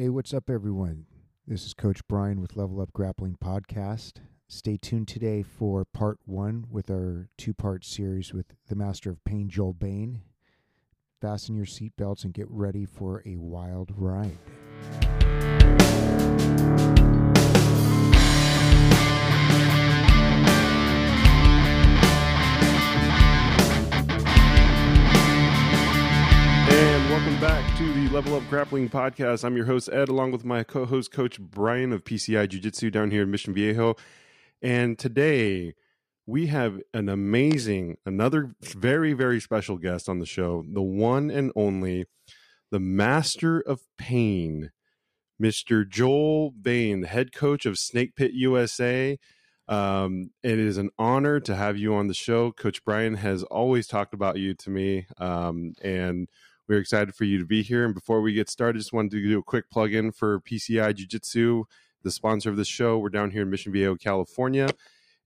Hey, what's up, everyone? This is Coach Brian with Level Up Grappling Podcast. Stay tuned today for part one with our two part series with the Master of Pain, Joel Bane. Fasten your seatbelts and get ready for a wild ride. Back to the Level Up Grappling Podcast. I'm your host, Ed, along with my co host, Coach Brian of PCI Jiu Jitsu down here in Mission Viejo. And today we have an amazing, another very, very special guest on the show, the one and only, the master of pain, Mr. Joel Bane, the head coach of Snake Pit USA. Um, it is an honor to have you on the show. Coach Brian has always talked about you to me, um, and we're excited for you to be here. And before we get started, just wanted to do a quick plug in for PCI Jiu Jitsu, the sponsor of the show. We're down here in Mission Viejo, California.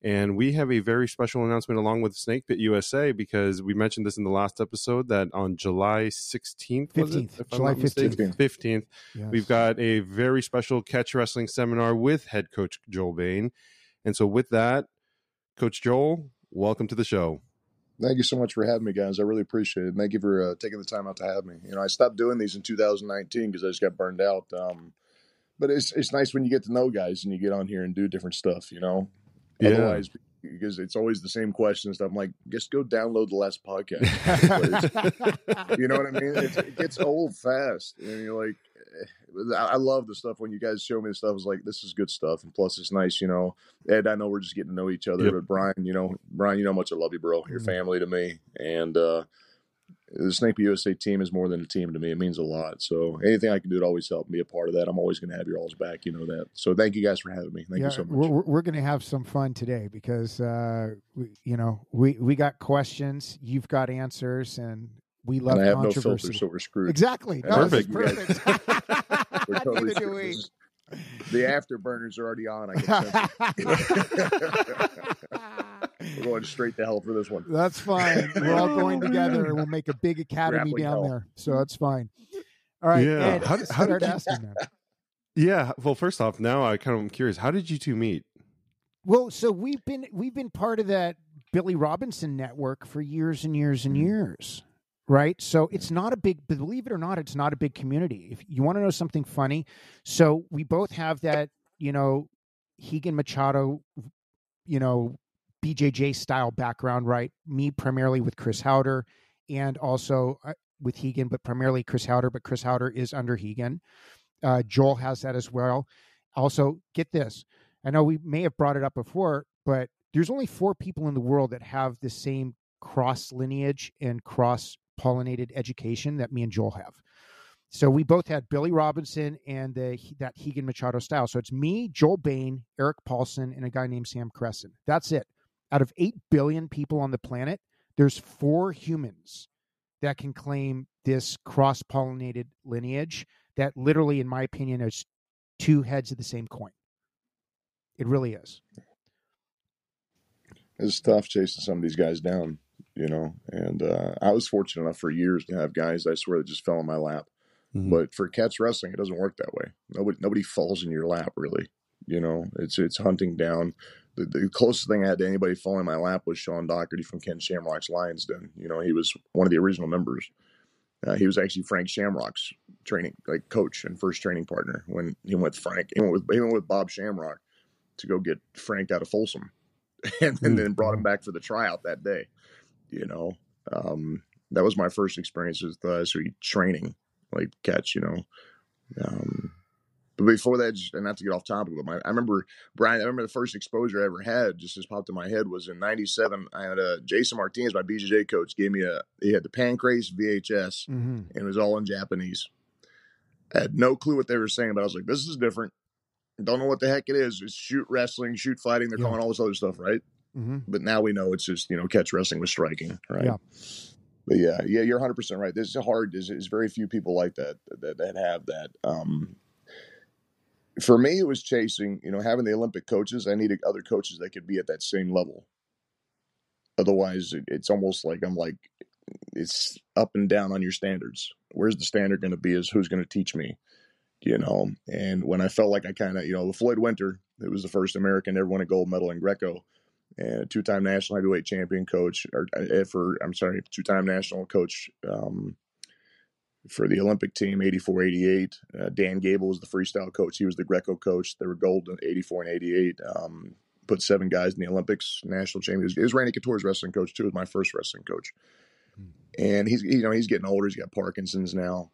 And we have a very special announcement along with Snake Pit USA because we mentioned this in the last episode that on July 16th, was it, 15th, July 15th. 15th, Yes. we've got a very special catch wrestling seminar with head coach Joel Bane. And so, with that, Coach Joel, welcome to the show. Thank you so much for having me, guys. I really appreciate it. Thank you for uh, taking the time out to have me. You know, I stopped doing these in 2019 because I just got burned out. Um, but it's it's nice when you get to know guys and you get on here and do different stuff. You know, Yeah. otherwise because it's always the same questions. I'm like, just go download the last podcast. you know what I mean? It's, it gets old fast, and you're like, I I love the stuff when you guys show me the stuff. It's like this is good stuff, and plus it's nice, you know. Ed, I know we're just getting to know each other, Yep. but Brian, you know, Brian, you know how much I love you, bro. You're Mhm. family to me, and uh, the Snake USA team is more than a team to me. It means a lot. So anything I can do to always help be a part of that, I'm always going to have your all's back. You know that. So thank you guys for having me. Thank yeah, you so much. We're, we're- we're going to have some fun today because, uh, we, you know, we, we got questions, you've got answers, and we love and I have no controversy. filter, so we're screwed. Exactly. No, perfect. perfect. We're totally Neither do we. Is- The afterburners are already on. I can sense it. We're going straight to hell for this one. That's fine. We're all going together and we'll make a big academy Grappling down hell. there. So that's fine. All right. Yeah. Ed, How did- how start did you- asking them. Yeah. Well, first off, now I kind of am curious. How did you two meet? Well, so we've been we've been part of that Billy Robinson network for years and years and Mhm. years. Right? So it's not a big believe it or not, it's not a big community. If you want to know something funny, so we both have that, you know, Rigan Machado, you know, BJJ style background, right? Me primarily with Chris Haueter and also uh, with Rigan, but primarily Chris Haueter, but Chris Haueter is under Rigan. Uh, Joel has that as well. Also, get this. I know we may have brought it up before, but there's only four people in the world that have the same cross lineage and cross pollinated education that me and Joel have. So we both had Billy Robinson and the that Rigan Machado style. So it's me, Joel Bane, Eric Paulson, and a guy named Sam Crescent. That's it. Out of eight billion people on the planet, there's four humans that can claim this cross pollinated lineage that literally, in my opinion, is two heads of the same coin. It really is. It's tough chasing some of these guys down, you know. And uh, I was fortunate enough for years to have guys I swear that just fell in my lap. Mhm. But for catch wrestling, it doesn't work that way. Nobody nobody falls in your lap really. You know, it's it's hunting down. The, the closest thing I had to anybody falling in my lap was Sean Doherty from Ken Shamrock's Lions Den. You know, he was one of the original members. Uh, he was actually Frank Shamrock's training like coach and first training partner when he went with Frank. He went with he went with Bob Shamrock to go get Frank out of Folsom, and, Hmm. then brought him back for the tryout that day. You know, um, that was my first experience with uh, so training like catch. You know, um, but before that, just, and not to get off topic, but my, I remember Brian. I remember the first exposure I ever had, just as popped in my head, was in '97. I had a Jason Martinez, my BJJ coach, gave me a. He had the Pancrase VHS, Mm-hmm. and it was all in Japanese. I had no clue what they were saying, but I was like, "This is different." Don't know what the heck it is. It's shoot wrestling, shoot fighting. They're Yeah. calling all this other stuff, right? Mm-hmm. But now we know it's just you know catch wrestling with striking, right? Yeah. But yeah, yeah, you're 100 percent right. This is hard. There's, there's very few people like that that, that have that. Um, for me, it was chasing. You know, having the Olympic coaches. I needed other coaches that could be at that same level. Otherwise, it, it's almost like I'm like it's up and down on your standards. Where's the standard going to be? Is who's going to teach me? you know. And when I felt like I kind of, you know, Floyd Winter, who was the first American to ever win a gold medal in Greco, and a two-time national heavyweight champion coach, or uh, for I'm sorry, two-time national coach um, for the Olympic team, 84, 88. Uh, Dan Gable was the freestyle coach. He was the Greco coach. They were gold in 84 and 88. Um, put seven guys in the Olympics, national champion. He was Randy Couture's wrestling coach too. Was my first wrestling coach, hmm. and he's you know he's getting older. He's got Parkinson's now.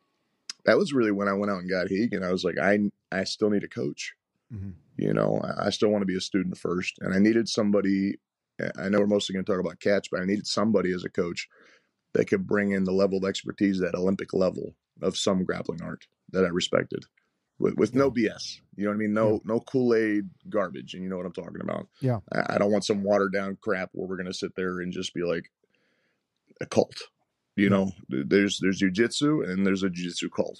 That was really when I went out and got Rigan. I was like, I I still need a coach. Mm-hmm. You know, I, still want to be a student first, and I needed somebody. I know we're mostly going to talk about catch, but I needed somebody as a coach that could bring in the level of expertise, that Olympic level of some grappling art that I respected with, with no BS. You know what I mean? No, yeah. no Kool Aid garbage. And you know what I'm talking about? Yeah. I, I don't want some watered down crap where we're going to sit there and just be like a cult. You know, there's, there's jujitsu and there's a jujitsu cult.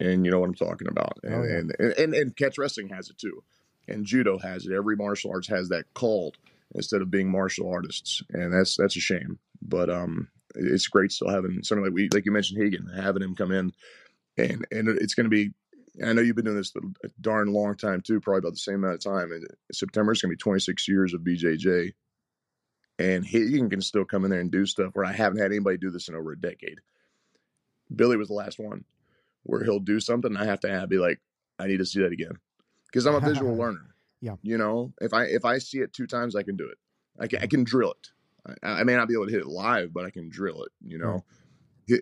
And you know what I'm talking about. And, oh, yeah. and, and, and, and catch wrestling has it too. And judo has it. Every martial arts has that cult instead of being martial artists. And that's, that's a shame. But, um, it's great still having something like we, like you mentioned, Rigan, having him come in and, and it's going to be I know you've been doing this a darn long time too, probably about the same amount of time. And September is going to be 26 years of BJJ, and he can still come in there and do stuff where I haven't had anybody do this in over a decade. Billy was the last one where he'll do something, and I have to have, be like, I need to see that again because I'm a visual learner. Yeah, you know, if I if I see it two times, I can do it. I can I can drill it. I, I may not be able to hit it live, but I can drill it. You know. Yeah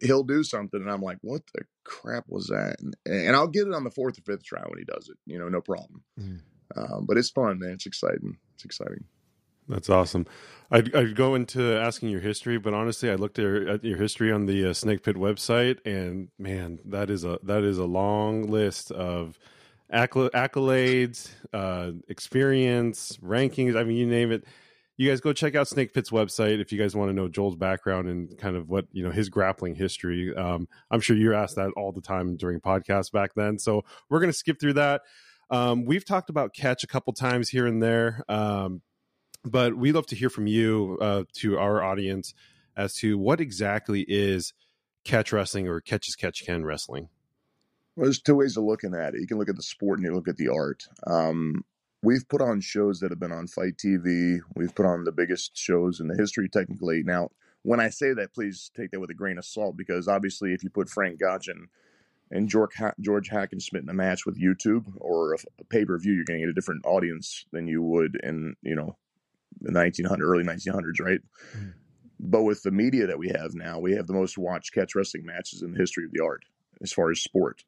he'll do something and i'm like what the crap was that and, and i'll get it on the fourth or fifth try when he does it you know no problem mm. um, but it's fun man it's exciting it's exciting that's awesome I'd, I'd, go into asking your history but honestly i looked at your history on the uh, snake pit website and man that is a that is a long list of accolades uh, experience rankings i mean you name it you guys go check out Snake Pit's website if you guys want to know Joel's background and kind of what you know his grappling history. Um, I'm sure you're asked that all the time during podcasts back then, so we're going to skip through that. Um, we've talked about catch a couple times here and there, um, but we'd love to hear from you uh, to our audience as to what exactly is catch wrestling or catch as catch can wrestling. Well, there's two ways of looking at it. You can look at the sport and you look at the art. Um, we've put on shows that have been on Fight TV. We've put on the biggest shows in the history, technically. Now, when I say that, please take that with a grain of salt because obviously, if you put Frank Gotch and George, ha- George Hackenschmidt in a match with YouTube or a, a pay per view, you're going to get a different audience than you would in you know the 1900 early 1900s, right? Mm. But with the media that we have now, we have the most watched catch wrestling matches in the history of the art as far as sport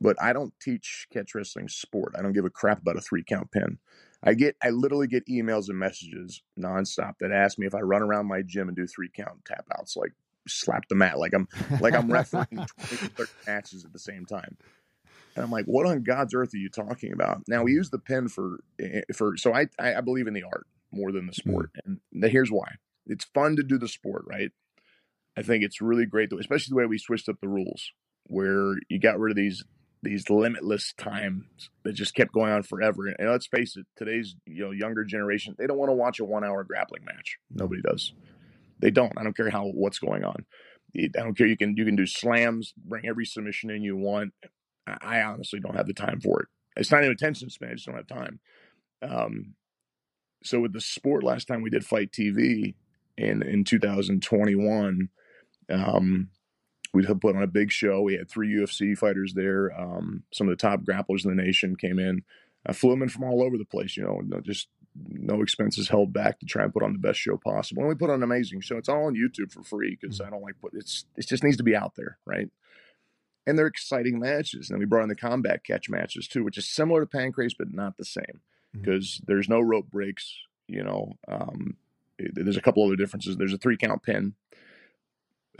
but I don't teach catch wrestling sport. I don't give a crap about a three count pin. I get, I literally get emails and messages nonstop that ask me if I run around my gym and do three count tap outs, like slap the mat, like I'm, like I'm refereeing 20, 30 matches at the same time. And I'm like, what on God's earth are you talking about? Now we use the pin for, eh, for, so I, I believe in the art more than the mm. sport. And here's why it's fun to do the sport, right? I think it's really great, though, especially the way we switched up the rules where you got rid of these these limitless times that just kept going on forever. And let's face it, today's you know younger generation they don't want to watch a one hour grappling match. Nobody does. They don't. I don't care how what's going on. I don't care. You can you can do slams, bring every submission in you want. I honestly don't have the time for it. It's not an attention span. I just don't have time. Um, so with the sport, last time we did fight TV in in 2021, um, we put on a big show. We had three UFC fighters there. Um, some of the top grapplers in the nation came in. I flew them in from all over the place, you know, just no expenses held back to try and put on the best show possible. And we put on an amazing show. It's all on YouTube for free because mm-hmm. I don't like put it's it just needs to be out there, right? And they're exciting matches. And we brought in the combat catch matches too, which is similar to Pancrase but not the same because mm-hmm. there's no rope breaks. You know, um, there's a couple other differences. There's a three count pin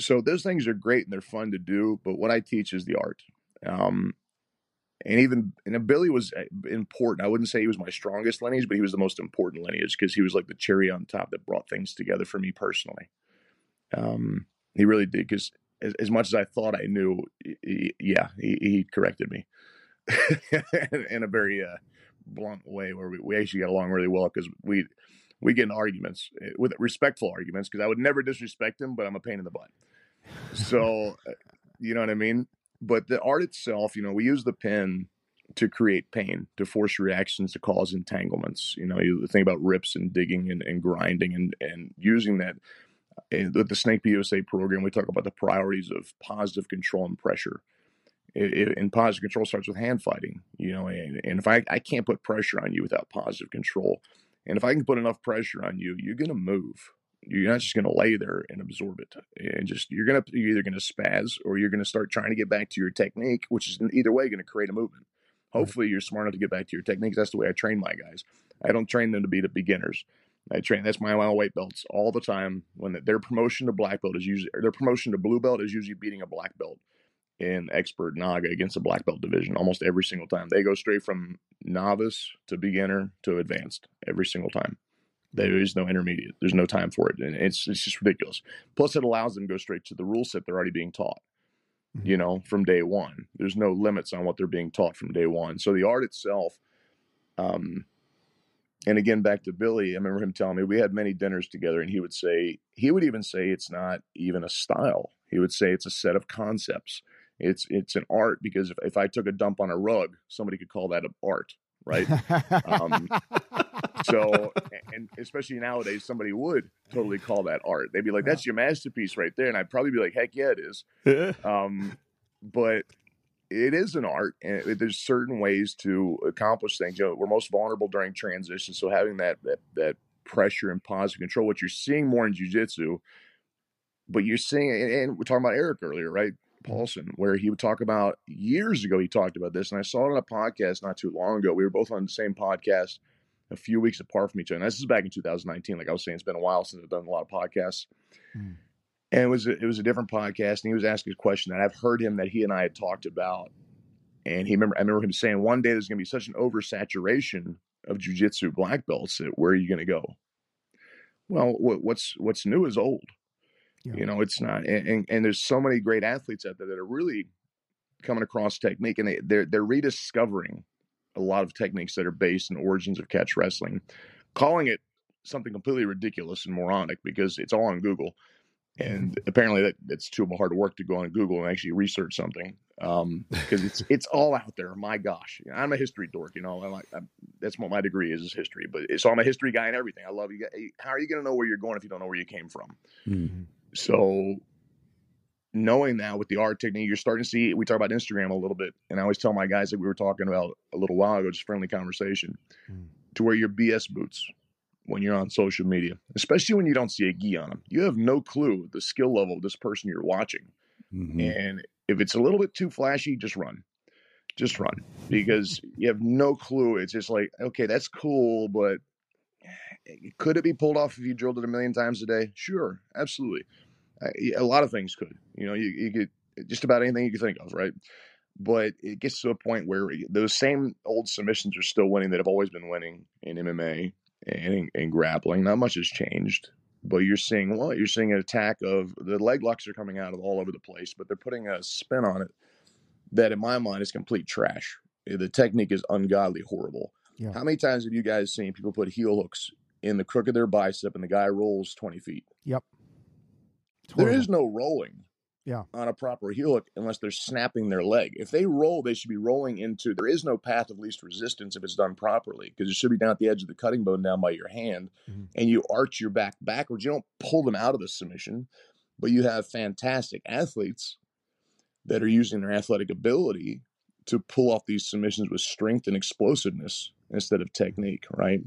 so those things are great and they're fun to do but what i teach is the art um, and even and billy was uh, important i wouldn't say he was my strongest lineage but he was the most important lineage because he was like the cherry on top that brought things together for me personally um, he really did because as, as, much as i thought i knew he, yeah he, he, corrected me in a very uh, blunt way where we, we actually got along really well because we we get in arguments eh, with respectful arguments because I would never disrespect him, but I'm a pain in the butt. So, uh, you know what I mean? but the art itself, you know, we use the pen to create pain, to force reactions, to cause entanglements. You know, you think about rips and digging and, and grinding and, and using that. And with the Snake PUSA program, we talk about the priorities of positive control and pressure. It, it, and positive control starts with hand fighting, you know. And, and if I, I can't put pressure on you without positive control, and if I can put enough pressure on you, you're going to move. You're not just going to lay there and absorb it, and just you're going to you're either going to spaz or you're going to start trying to get back to your technique, which is either way going to create a movement. Hopefully, you're smart enough to get back to your techniques. That's the way I train my guys. I don't train them to be the beginners. I train. That's my my white belts all the time. When their promotion to black belt is usually their promotion to blue belt is usually beating a black belt in expert Naga against a black belt division almost every single time. They go straight from novice to beginner to advanced every single time. There is no intermediate. There's no time for it, and it's it's just ridiculous. Plus, it allows them to go straight to the rule set they're already being taught. Mm-hmm. You know, from day one. There's no limits on what they're being taught from day one. So the art itself, um, and again back to Billy, I remember him telling me we had many dinners together, and he would say he would even say it's not even a style. He would say it's a set of concepts it's it's an art because if, if I took a dump on a rug, somebody could call that an art, right? um, so, and especially nowadays, somebody would totally call that art. They'd be like, "That's your masterpiece right there," and I'd probably be like, "Heck yeah, it is." um, but it is an art, and there's certain ways to accomplish things. You know, we're most vulnerable during transition, so having that that that pressure and positive control, what you're seeing more in jujitsu, but you're seeing, and we're talking about Eric earlier, right? Paulson, where he would talk about years ago. He talked about this, and I saw it on a podcast not too long ago. We were both on the same podcast, a few weeks apart from each other. And this is back in 2019. Like I was saying, it's been a while since I've done a lot of podcasts. Mm. And it was a, it was a different podcast, and he was asking a question that I've heard him that he and I had talked about. And he remember I remember him saying one day there's going to be such an oversaturation of jujitsu black belts that where are you going to go? Well, what's what's new is old. Yeah. You know, it's not, and, and, and there's so many great athletes out there that are really coming across technique, and they they're they're rediscovering a lot of techniques that are based in origins of catch wrestling, calling it something completely ridiculous and moronic because it's all on Google. And mm-hmm. apparently that it's too hard work to go on Google and actually research something because um, it's it's all out there. My gosh, I'm a history dork, you know. I'm like I'm, that's what my degree is is history. But so I'm a history guy and everything. I love you. How are you going to know where you're going if you don't know where you came from? Mm-hmm. So knowing that with the art technique, you're starting to see. We talk about Instagram a little bit, and I always tell my guys that we were talking about a little while ago, just friendly conversation, mm. to wear your BS boots when you're on social media, especially when you don't see a gi on them. You have no clue the skill level of this person you're watching, mm-hmm. and if it's a little bit too flashy, just run. Just run because you have no clue. It's just like, okay, that's cool, but could it be pulled off if you drilled it a million times a day? Sure, absolutely. A lot of things could. You know, you, you could just about anything you could think of, right? But it gets to a point where those same old submissions are still winning that have always been winning in MMA and in, in grappling. Not much has changed, but you're seeing well, you're seeing an attack of the leg locks are coming out of all over the place, but they're putting a spin on it that, in my mind, is complete trash. Eh, the technique is ungodly horrible. Yeah. How many times have you guys seen people put heel hooks in the crook of their bicep and the guy rolls 20 feet. Yep. There is no rolling yeah. on a proper heel hook unless they're snapping their leg. If they roll, they should be rolling into there is no path of least resistance if it's done properly because it should be down at the edge of the cutting bone down by your hand mm-hmm. and you arch your back backwards. You don't pull them out of the submission, but you have fantastic athletes that are using their athletic ability to pull off these submissions with strength and explosiveness instead of technique, right?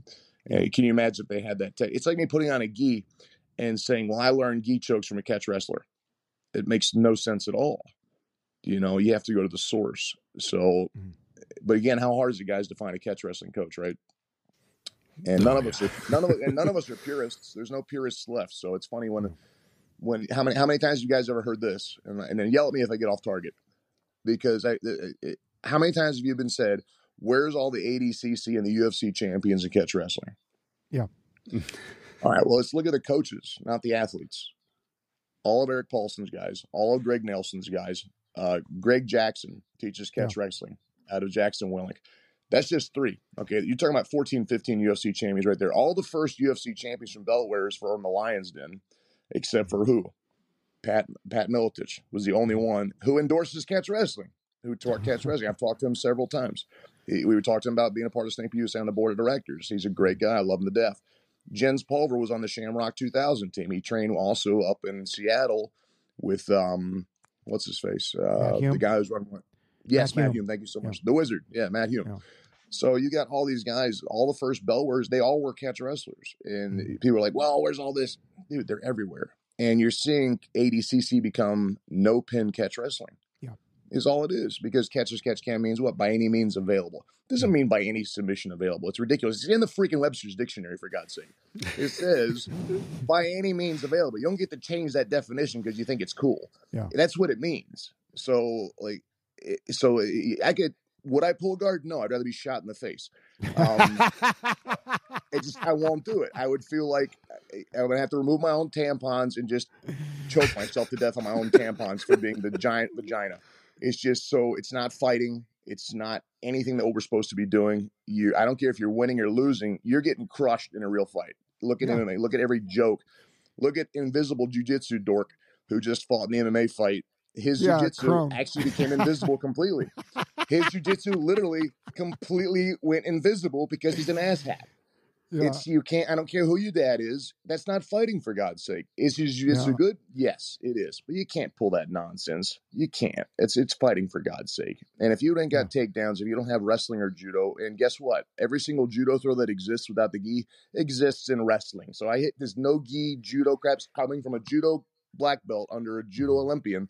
can you imagine if they had that? it's like me putting on a gi and saying, "Well, I learned gi chokes from a catch wrestler." It makes no sense at all. You know, you have to go to the source. So, mm. but again, how hard is it, guys, to find a catch wrestling coach, right? And none oh, of us are none of and none of us are purists. There's no purists left. So it's funny when mm. when how many how many times have you guys ever heard this? And, and then yell at me if I get off target because I. It, it, how many times have you been said? where's all the ADCC and the UFC champions in catch wrestling? Yeah. all right. Well, let's look at the coaches, not the athletes. All of Eric Paulson's guys, all of Greg Nelson's guys. Uh, Greg Jackson teaches catch yeah. wrestling out of Jackson Wink. That's just three. Okay. You're talking about 14, 15 UFC champions right there. All the first UFC champions from belt wearers from the Lions Den, except for who? Pat Pat Miletich was the only one who endorses catch wrestling, who taught catch wrestling. I've talked to him several times. He, we were talking to him about being a part of Snake USA on the board of directors. He's a great guy. I love him to death. Jens Pulver was on the Shamrock 2000 team. He trained also up in Seattle with um, what's his face, uh, the guy who's running. Yes, Matt, Matt Hume. Hume. Thank you so much. Yeah. The Wizard. Yeah, Matt Hume. Yeah. So you got all these guys, all the first bellwares, they all were catch wrestlers. And mm-hmm. people are like, well, where's all this? Dude, they're everywhere. And you're seeing ADCC become no pin catch wrestling. Is all it is because catch as catch can means what? By any means available. Doesn't mm. mean by any submission available. It's ridiculous. It's in the freaking Webster's dictionary, for God's sake. It says by any means available. You don't get to change that definition because you think it's cool. Yeah. That's what it means. So, like, so uh, I could would I pull guard? No, I'd rather be shot in the face. Um, it just I won't do it. I would feel like uh, I'm gonna have to remove my own tampons and just choke myself to death on my own tampons for being the giant vagina. It's just so it's not fighting. It's not anything that we're supposed to be doing. You, I don't care if you're winning or losing. You're getting crushed in a real fight. Look at yeah. MMA. Look at every joke. Look at Invisible Jiu Jitsu dork who just fought in the MMA fight his yeah, jujitsu actually became invisible completely. His jujitsu literally completely went invisible because he's an asshat. Yeah. It's you can't. I don't care who your dad is. That's not fighting for God's sake. Is his jiu-jitsu yeah. good? Yes, it is. But you can't pull that nonsense. You can't. It's it's fighting for God's sake. And if you ain't got yeah. takedowns, if you don't have wrestling or judo, and guess what? Every single judo throw that exists without the gi exists in wrestling. So I hit this no gi judo craps coming from a judo black belt under a judo mm-hmm. Olympian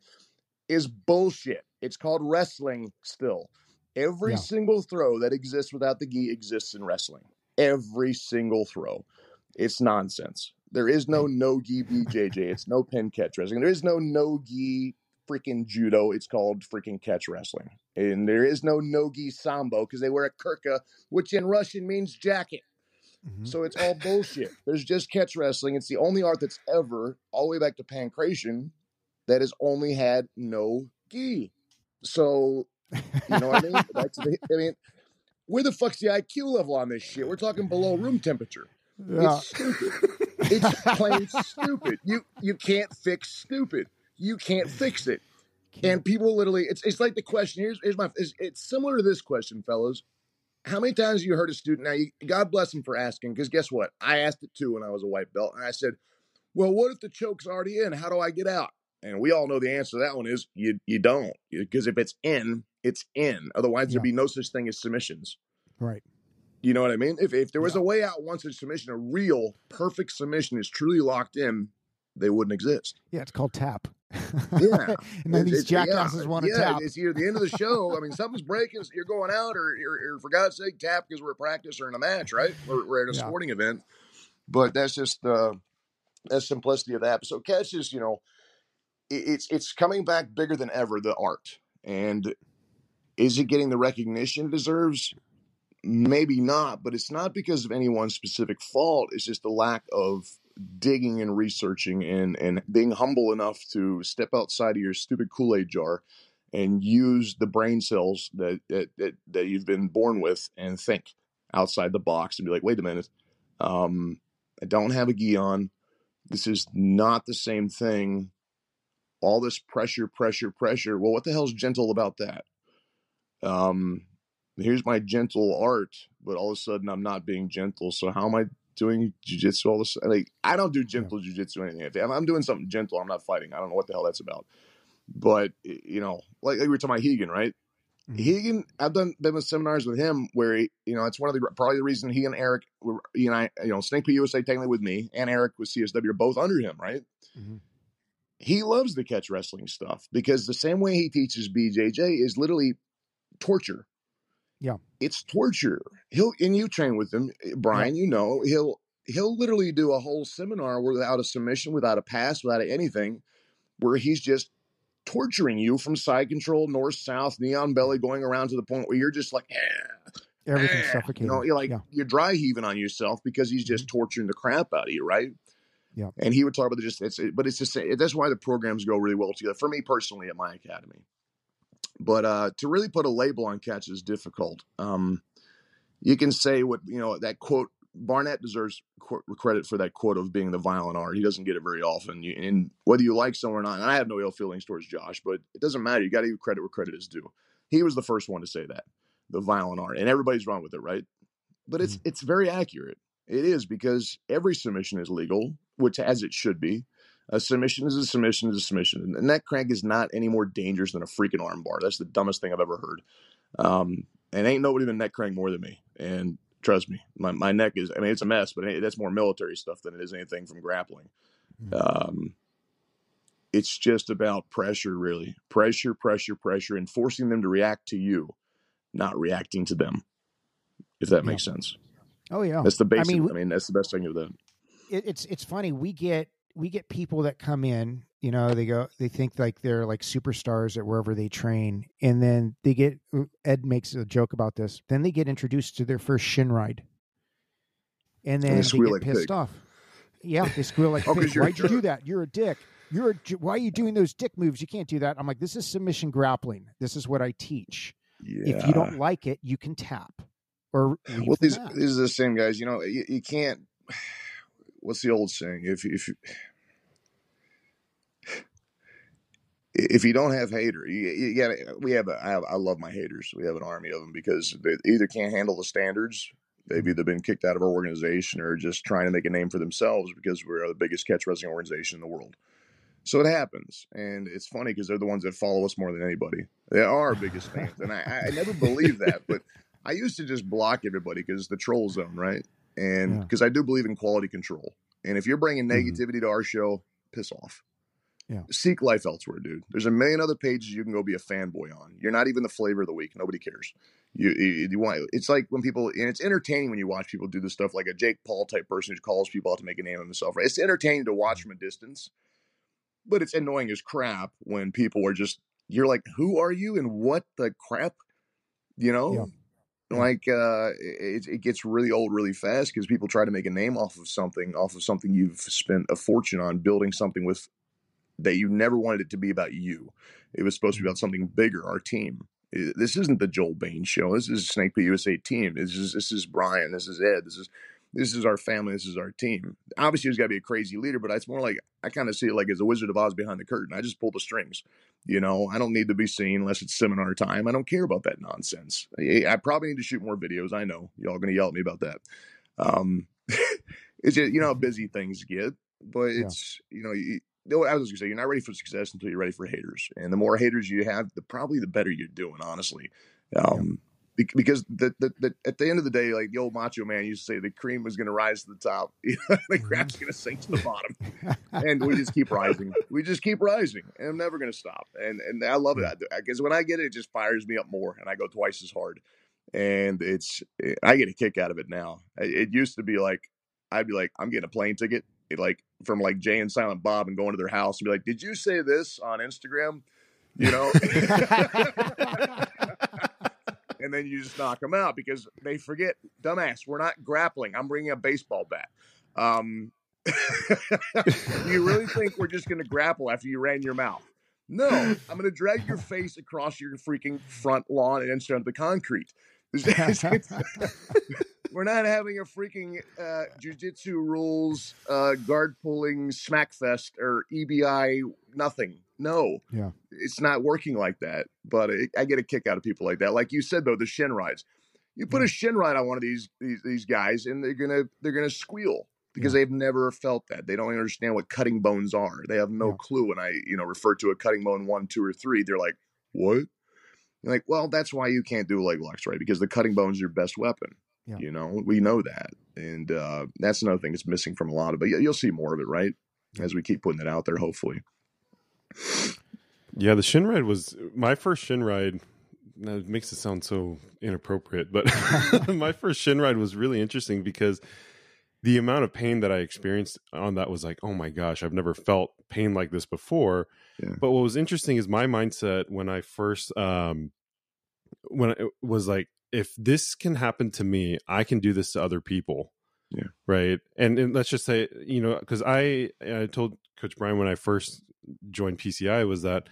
is bullshit. It's called wrestling still. Every single throw that exists without the gi exists in wrestling. Every single throw. It's nonsense. There is no no gi BJJ. It's no pin catch wrestling. There is no no gi freaking judo. It's called freaking catch wrestling. And there is no no gi sambo because they wear a kurtka, which in Russian means jacket. Mm-hmm. So it's all bullshit. There's just catch wrestling. It's the only art that's ever, all the way back to Pankration, that has only had no gi. So, you know what I mean? That's the, I mean, where the fuck's the IQ level on this shit? We're talking below room temperature. Yeah. It's stupid. it's plain stupid. You you can't fix stupid. You can't fix it. And people literally, it's it's like the question. Here's here's my. It's, it's similar to this question, fellas. How many times have you heard a student? Now, you, God bless him for asking, because guess what? I asked it too when I was a white belt, and I said, "Well, what if the choke's already in? How do I get out?" And we all know the answer to that one is you you don't because if it's in, it's in. Otherwise, yeah. there'd be no such thing as submissions. Right. You know what I mean? If if there was yeah. a way out once a submission, a real perfect submission is truly locked in, they wouldn't exist. Yeah, it's called tap. Yeah, and then these jackasses yeah, want to yeah, tap. It's either the end of the show. I mean, something's breaking. You're going out, or, or, or for God's sake, tap because we're at practice or in a match, right? We're, we're at a sporting event. But that's just uh, that's simplicity of that. So catch is, you know, it's it's coming back bigger than ever. The art and is it getting the recognition it deserves? Maybe not, but it's not because of anyone's specific fault. It's just the lack of digging and researching and and being humble enough to step outside of your stupid Kool Aid jar and use the brain cells that, that that that you've been born with and think outside the box and be like, wait a minute, um, I don't have a gi on. This is not the same thing all this pressure, pressure, pressure. Well, what the hell's gentle about that? Um, here's my gentle art, but all of a sudden I'm not being gentle. So how am I doing jujitsu all this? Like I don't do gentle yeah. jujitsu or anything. If I'm doing something gentle, I'm not fighting. I don't know what the hell that's about. But you know, like, like we were talking about Rigan, right? Mm-hmm. Rigan, I've done been with seminars with him where he, you know, it's one of the probably the reason he and Eric were, he and I, you know, Snake P USA technically with me and Eric with CSW are both under him, right? Mm-hmm he loves the catch wrestling stuff because the same way he teaches BJJ is literally torture. Yeah. It's torture. He'll and you train with him, eh, Brian, yeah. you know, he'll he'll literally do a whole seminar without a submission, without a pass, without anything, where he's just torturing you from side control, north, south, knee on belly, going around to the point where you're just like, eh, everything's eh. suffocating. You know, you're like yeah. you're dry heaving on yourself because he's just mm-hmm. torturing the crap out of you, right? Yeah. And he would talk about the just it's but it's just that's why the programs go really well together for me personally at my academy. But uh to really put a label on catch is difficult. Um you can say what you know that quote Barnett deserves qu- credit for that quote of being the violent art. He doesn't get it very often. You, and whether you like someone or not, and I have no ill feelings towards Josh, but it doesn't matter. You got to give credit where credit is due. He was the first one to say that, the violent art, and everybody's wrong with it, right? But it's mm-hmm. it's very accurate. It is because every submission is legal, which as it should be. A submission is a submission is a submission, and that crank is not any more dangerous than a freaking armbar. That's the dumbest thing I've ever heard. Um, and ain't nobody been neck crank more than me. And trust me, my, my neck is, I mean, it's a mess, but that's more military stuff than it is anything from grappling. Mm-hmm. Um, it's just about pressure, really. Pressure, pressure, pressure, and forcing them to react to you, not reacting to them, if that makes yeah. sense. Oh, yeah. That's the basic. I mean, I mean that's the best thing of that. It, it's, it's funny. We get, we get people that come in you know they go they think like they're like superstars at wherever they train and then they get uh, ed makes a joke about this then they get introduced to their first shin ride and then and they, they, get like pissed pig. off yeah they squeal like oh, why'd you do that you're a dick you're a, why are you doing those dick moves you can't do that i'm like this is submission grappling this is what i teach yeah. if you don't like it you can tap or well these, these are the same guys you know you, you can't what's the old saying if if if you don't have haters, you, you got we have, a, I have I love my haters. We have an army of them because they either can't handle the standards, they've mm-hmm. either been kicked out of our organization or just trying to make a name for themselves because we're the biggest catch wrestling organization in the world. So it happens, and it's funny because they're the ones that follow us more than anybody. They are our biggest fans, and I, I never believed that, but I used to just block everybody because the troll zone, right? And because yeah. I do believe in quality control, and if you're bringing mm-hmm. negativity mm-hmm. to our show, piss off. Yeah. Seek life elsewhere, dude. There's a million other pages you can go be a fanboy on. You're not even the flavor of the week. Nobody cares. You, you, you want it's like when people and it's entertaining when you watch people do this stuff like a Jake Paul type person who calls people out to make a name of himself. Right? It's entertaining to watch from a distance, but it's annoying as crap when people are just you're like, who are you and what the crap, you know? Yeah. Like uh, it, it gets really old really fast because people try to make a name off of something, off of something you've spent a fortune on building something with that you never wanted it to be about you. It was supposed to be about something bigger, our team. This isn't the Joel Bane show. This is Snake Pit USA team. This is this is Brian. This is Ed. This is this is our family. This is our team. Obviously, there's got to be a crazy leader, but it's more like I kind of see it like as a Wizard of Oz behind the curtain. I just pull the strings. You know, I don't need to be seen unless it's seminar time. I don't care about that nonsense. I, I probably need to shoot more videos. I know y'all going to yell at me about that. Um, it's just you know how busy things get, but it's yeah. you know you, I was gonna say you're not ready for success until you're ready for haters, and the more haters you have, the probably the better you're doing. Honestly, um, yeah. Because the, the, the, at the end of the day, like the old Macho Man used to say, the cream was gonna rise to the top, the mm-hmm. crap's gonna sink to the bottom, and we just keep rising. We just keep rising, and I'm never gonna stop. And and I love it because when I get it, it just fires me up more, and I go twice as hard. And it's eh, I get a kick out of it now. It used to be like I'd be like, I'm getting a plane ticket like from like Jay and Silent Bob and going to their house and be like, "Did you say this on Instagram?" You know. and then you just knock them out because they forget, dumbass. We're not grappling. I'm bringing a baseball bat. Um, you really think we're just going to grapple after you ran your mouth? No, I'm going to drag your face across your freaking front lawn and into the concrete. We're not having a freaking uh, jujitsu rules uh, guard pulling smack fest or EBI nothing. No, yeah, it's not working like that. But it, I get a kick out of people like that. Like you said though, the shin rides. You put yeah. a shin ride on one of these, these these guys, and they're gonna they're gonna squeal because yeah. they've never felt that. They don't understand what cutting bones are. They have no yeah. clue. When I you know refer to a cutting bone one, two, or three, they're like, "What?" You're like, well, that's why you can't do leg locks, right? Because the cutting bone's your best weapon. Yeah. You know, we know that, and uh, that's another thing that's missing from a lot of it. You'll see more of it, right, as we keep putting it out there. Hopefully. Yeah, the shin ride was my first shin ride. That makes it sound so inappropriate, but my first shin ride was really interesting because the amount of pain that I experienced on that was like, oh my gosh, I've never felt pain like this before. Yeah. But what was interesting is my mindset when I first um when it was like if this can happen to me, I can do this to other people. Yeah. Right. And, and let's just say, you know, because I I told Coach Brian when I first joined PCI was that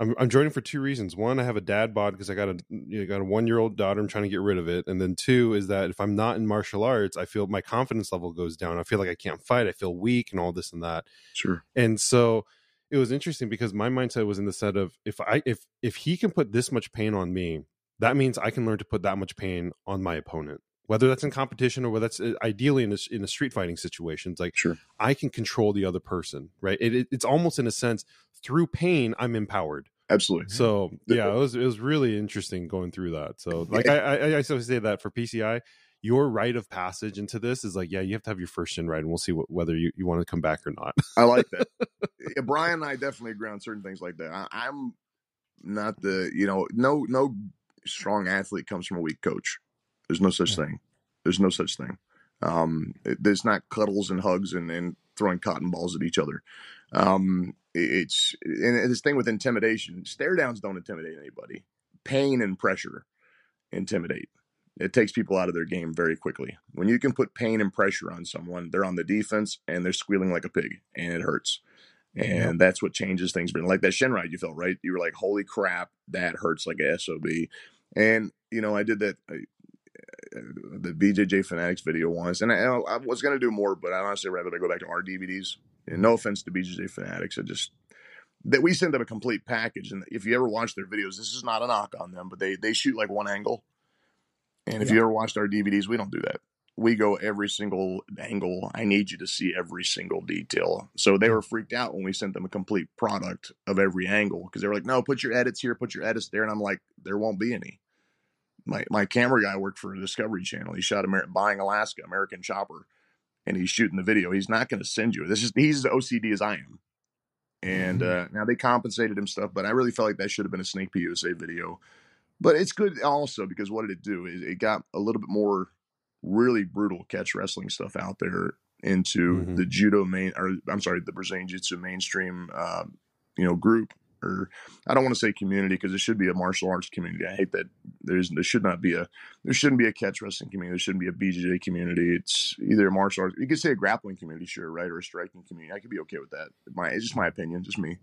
I'm, I'm joining for two reasons. One, I have a dad bod because I got a you know, got a one year old daughter. I'm trying to get rid of it, and then two is that if I'm not in martial arts, I feel my confidence level goes down. I feel like I can't fight. I feel weak, and all this and that. Sure. And so it was interesting because my mindset was in the set of if I if if he can put this much pain on me, that means I can learn to put that much pain on my opponent whether that's in competition or whether that's uh, ideally in a, in a street fighting situation. It's like sure. I can control the other person, right? It, it, it's almost in a sense through pain I'm empowered. Absolutely. So yeah, it was it was really interesting going through that. So like I I, I always say that for PCI, your rite of passage into this is like yeah, you have to have your first shin ride, and we'll see what, whether you, you want to come back or not. I like that. yeah, Brian and I definitely agree on certain things like that. I, I'm not the you know no no strong athlete comes from a weak coach. There's no such yeah. thing. There's no such thing. Um, there's not cuddles and hugs and, and throwing cotton balls at each other. Um, it's and this thing with intimidation. Stare downs don't intimidate anybody. Pain and pressure intimidate. It takes people out of their game very quickly. When you can put pain and pressure on someone, they're on the defense and they're squealing like a pig, and it hurts. And that's what changes things. But like that shin ride, you felt right. You were like, "Holy crap, that hurts like a sob." And you know, I did that the BJJ Fanatics video once, and I, I was going to do more, but I honestly rather go back to our DVDs. And no offense to BJJ Fanatics, I just that we send them a complete package. And if you ever watch their videos, this is not a knock on them, but they they shoot like one angle. And if yeah. you ever watched our DVDs, we don't do that. We go every single angle. I need you to see every single detail. So they were freaked out when we sent them a complete product of every angle because they were like, "No, put your edits here, put your edits there," and I'm like, "There won't be any." My my camera guy worked for Discovery Channel. He shot Amer- buying Alaska, American Chopper, and he's shooting the video. He's not going to send you. This is he's as OCD as I am. And mm-hmm. uh, now they compensated him stuff, but I really felt like that should have been a Snake P USA video. But it's good also because what did it do? It, it got a little bit more really brutal catch wrestling stuff out there into mm-hmm. the judo main, or I'm sorry, the Brazilian Jiu Jitsu mainstream, uh, you know, group or I don't want to say community because it should be a martial arts community. I hate that there's there should not be a there shouldn't be a catch wrestling community. There shouldn't be a BJJ community. It's either a martial arts. You could say a grappling community, sure, right, or a striking community. I could be okay with that. My it's just my opinion, just me.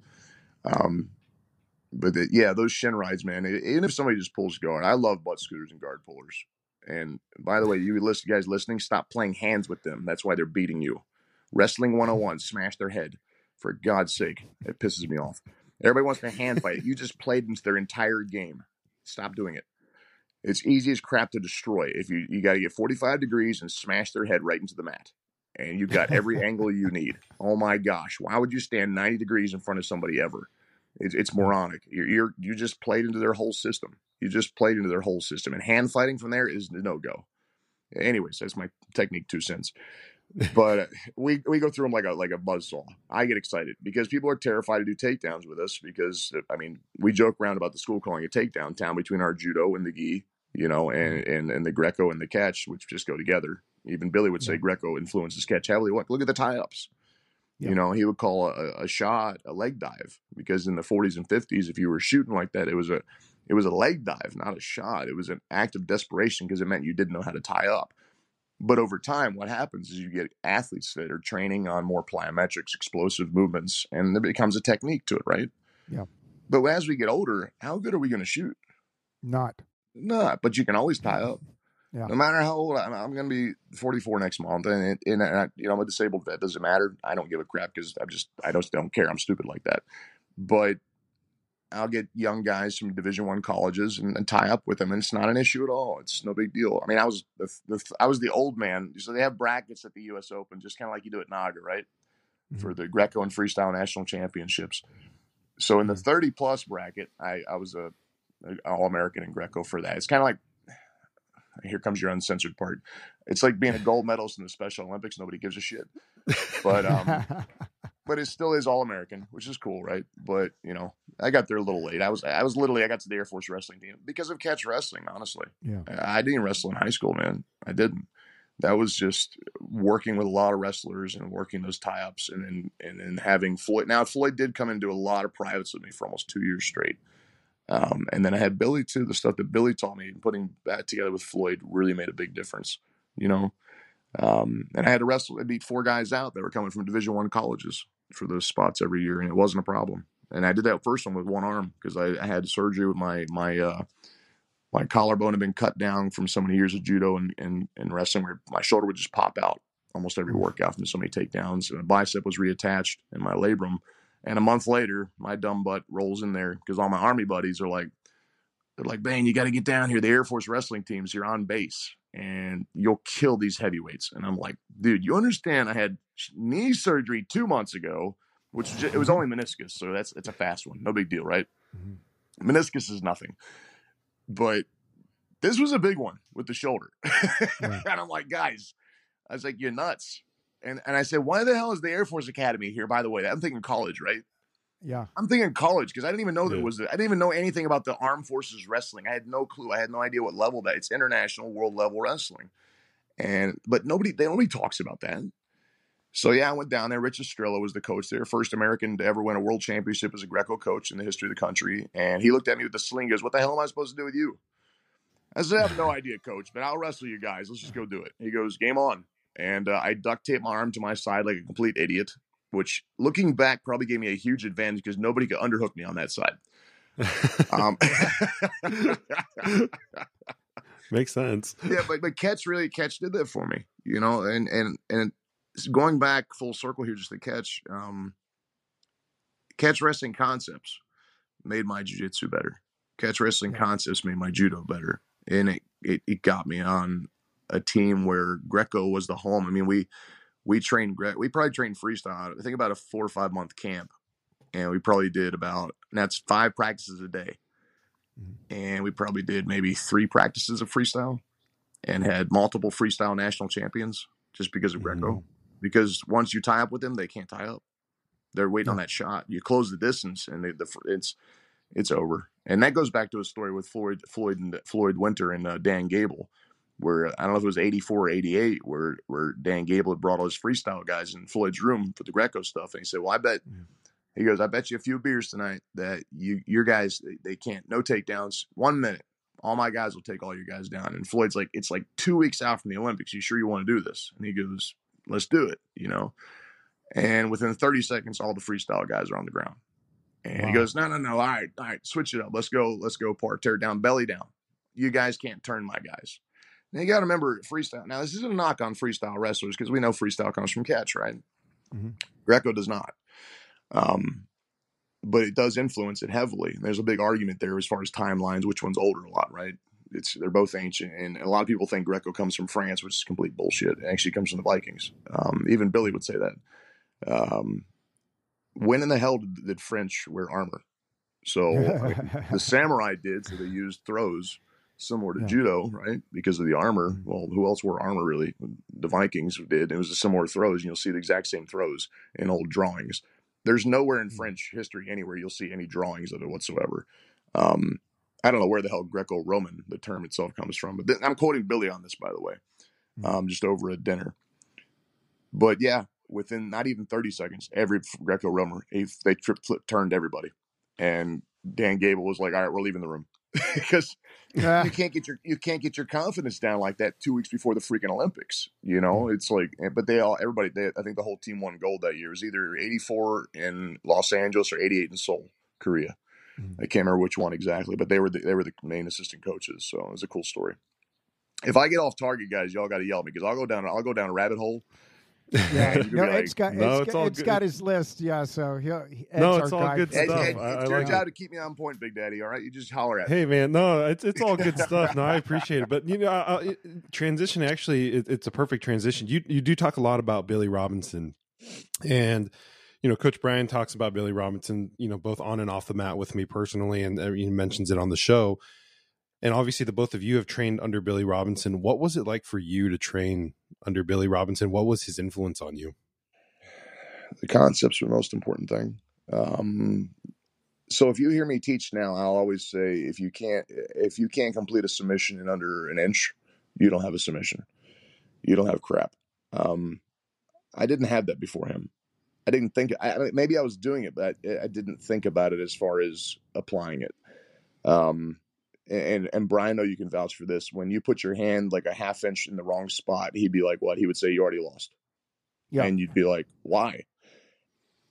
Um, but the, yeah, those shin rides, man. Even if somebody just pulls guard, I love butt scooters and guard pullers. And by the way, you listen, guys listening, stop playing hands with them. That's why they're beating you. Wrestling 101, smash their head. For God's sake, it pisses me off. Everybody wants to hand fight. You just played into their entire game. Stop doing it. It's easy as crap to destroy. If you you got to get 45 degrees and smash their head right into the mat, and you've got every angle you need. Oh my gosh, why would you stand 90 degrees in front of somebody ever? It's, it's moronic. You're, you're you just played into their whole system. You just played into their whole system, and hand fighting from there is no go. Anyways, that's my technique two cents but we we go through them like a like a buzzsaw. I get excited because people are terrified to do takedowns with us because uh, I mean we joke around about the school calling a takedown town between our judo and the gi, you know, and mm-hmm. and, and the Greco and the catch, which just go together. Even Billy would say. Greco influences catch heavily. Look, look at the tie ups. Yeah. You know, he would call a, a shot a leg dive because in the 40s and 50s, if you were shooting like that, it was a it was a leg dive, not a shot. It was an act of desperation because it meant you didn't know how to tie up. But over time, what happens is you get athletes that are training on more plyometrics, explosive movements, and there becomes a technique to it, right? Yeah. But as we get older, how good are we going to shoot? Not. Not. But you can always tie up. Yeah. No matter how old I'm, I'm going to be 44 next month, and, and, and I, you know I'm a disabled vet. Doesn't matter. I don't give a crap because I'm just I just don't care. I'm stupid like that. But I'll get young guys from Division One colleges and, and, tie up with them, and it's not an issue at all. It's no big deal. I mean, I was the, the I was the old man, so they have brackets at the U.S. Open, just kind of like you do at Naga, right? Mm-hmm. For the Greco and Freestyle National Championships. So in the mm-hmm. 30 plus bracket, I, I was a, a All American in Greco for that. It's kind of like here comes your uncensored part. It's like being a gold medalist in the Special Olympics. Nobody gives a shit. But um, but it still is all American, which is cool, right? But you know, I got there a little late. I was I was literally I got to the Air Force wrestling team because of catch wrestling. Honestly, yeah, I didn't wrestle in high school, man. I didn't. That was just working with a lot of wrestlers and working those tie ups and then and, then having Floyd. Now Floyd did come into a lot of privates with me for almost two years straight. Um, and then I had Billy too. The stuff that Billy taught me, putting that together with Floyd, really made a big difference. You know, um, and I had to wrestle. I beat four guys out that were coming from Division One colleges for those spots every year, and it wasn't a problem. and I did that first one with one arm because I, I, had surgery with my my uh, my collarbone had been cut down from so many years of judo and and, and wrestling where my shoulder would just pop out almost every workout from so many takedowns. And my bicep was reattached and my labrum. And a month later, my dumb butt rolls in there because all my army buddies are like, they're like, Bane, you got to get down here. The Air Force wrestling teams, you're on base and you'll kill these heavyweights. And I'm like, dude, you understand I had knee surgery two months ago, which was just, it was only meniscus. So that's, it's a fast one. No big deal, right? Mm-hmm. Meniscus is nothing. But this was a big one with the shoulder. and I'm like, guys, I was like, you're nuts. And, and I said, why the hell is the Air Force Academy here? By the way, I'm thinking college, right? Yeah. I'm thinking college because I didn't even know yeah. there was. I didn't even know anything about the armed forces wrestling. I had no clue. I had no idea what level that. It's international, world level wrestling, and but nobody. They nobody talks about that. So yeah, I went down there. Rich Estrella was the coach there, first American to ever win a world championship as a Greco coach in the history of the country. And he looked at me with the sling. Goes, "What the hell am I supposed to do with you?" I said, "I have no idea, coach, but I'll wrestle you guys. Let's just go do it." He goes, "Game on." And uh, I duct taped my arm to my side like a complete idiot which looking back probably gave me a huge advantage because nobody could underhook me on that side. um, Makes sense. Yeah, but but catch really catch did that for me, you know, and and and going back full circle here, just the catch, um, catch wrestling concepts made my jujitsu better. Catch wrestling concepts made my judo better, and it, it it got me on a team where Greco was the home. I mean, we we trained we probably trained freestyle i think about a four or five month camp and we probably did about that's five practices a day. Mm-hmm. and we probably did maybe three practices of freestyle and had multiple freestyle national champions just because of greco. Mm-hmm. because once you tie up with them they can't tie up. They're waiting on that shot. You close the distance and they, the, it's it's over. And that goes back to a story with floyd floyd and floyd winter and uh, dan gable where I don't know if it was 84 or 88, where where Dan Gable had brought all his freestyle guys in Floyd's room for the Greco stuff, and he said, "Well, I bet." He goes, "I bet you a few beers tonight that you your guys they can't no takedowns. One minute, all my guys will take all your guys down." And Floyd's like, "It's like two weeks out from the Olympics. You sure you want to do this?" And he goes, "Let's do it." You know. And within 30 seconds, all the freestyle guys are on the ground. And wow. he goes, "No, no, no. All right, all right, switch it up. Let's go. Let's go. Par terre down, belly down. You guys can't turn my guys." Now you got to remember freestyle. Now this isn't a knock on freestyle wrestlers because we know freestyle comes from catch, right? Mm-hmm. Greco does not, um, but it does influence it heavily. There's a big argument there as far as timelines, which one's older a lot, right? It's they're both ancient, and a lot of people think Greco comes from France, which is complete bullshit. It actually comes from the Vikings. Um, even Billy would say that. Um, when in the hell did, did French wear armor? So the samurai did, so they used throws similar to yeah. judo, right? Because of the armor. Mm-hmm. Well, who else wore armor really? The Vikings did. It was a similar throws. and You'll see the exact same throws in old drawings. There's nowhere in mm-hmm. French history anywhere you'll see any drawings of it whatsoever. Um, I don't know where the hell Greco-Roman the term itself comes from, but th- I'm quoting Billy on this, by the way, mm-hmm. um, just over at dinner. But yeah, within not even 30 seconds, every Greco-Roman they trip, flip, turned everybody, and Dan Gable was like, "All right, we're leaving the room." because yeah. you can't get your you can't get your confidence down like that two weeks before the freaking Olympics. You know, mm. it's like, but they all everybody. They, I think the whole team won gold that year. It was either eighty four in Los Angeles or eighty eight in Seoul, Korea. Mm-hmm. I can't remember which one exactly, but they were the, they were the main assistant coaches. So it was a cool story. If I get off target, guys, y'all got to yell at me because I'll go down. I'll go down a rabbit hole yeah, no, like, Ed's got, no, it's, it's, got his list. Yeah, so he'll. Ed's no, it's all good stuff. Ed, I, it's your job to keep me on point, Big Daddy. All right, you just holler at me. Hey, man, no, it's it's all good stuff. No, I appreciate it. But you know, uh, it, transition actually, it, it's a perfect transition. You you do talk a lot about Billy Robinson, and you know, Coach Brian talks about Billy Robinson. You know, both on and off the mat with me personally, and uh, he mentions it on the show and obviously the both of you have trained under Billy Robinson. What was it like for you to train under Billy Robinson? What was his influence on you? The concepts are the most important thing. Um, so if you hear me teach now, I'll always say if you can't if you can't complete a submission in under an inch, you don't have a submission. You don't have crap. Um, I didn't have that before him. I didn't think I, maybe I was doing it, but I, I, didn't think about it as far as applying it. Um, and and Brian, know you can vouch for this. When you put your hand like a half inch in the wrong spot, he'd be like, "What?" He would say, "You already lost." Yeah, and you'd be like, "Why?"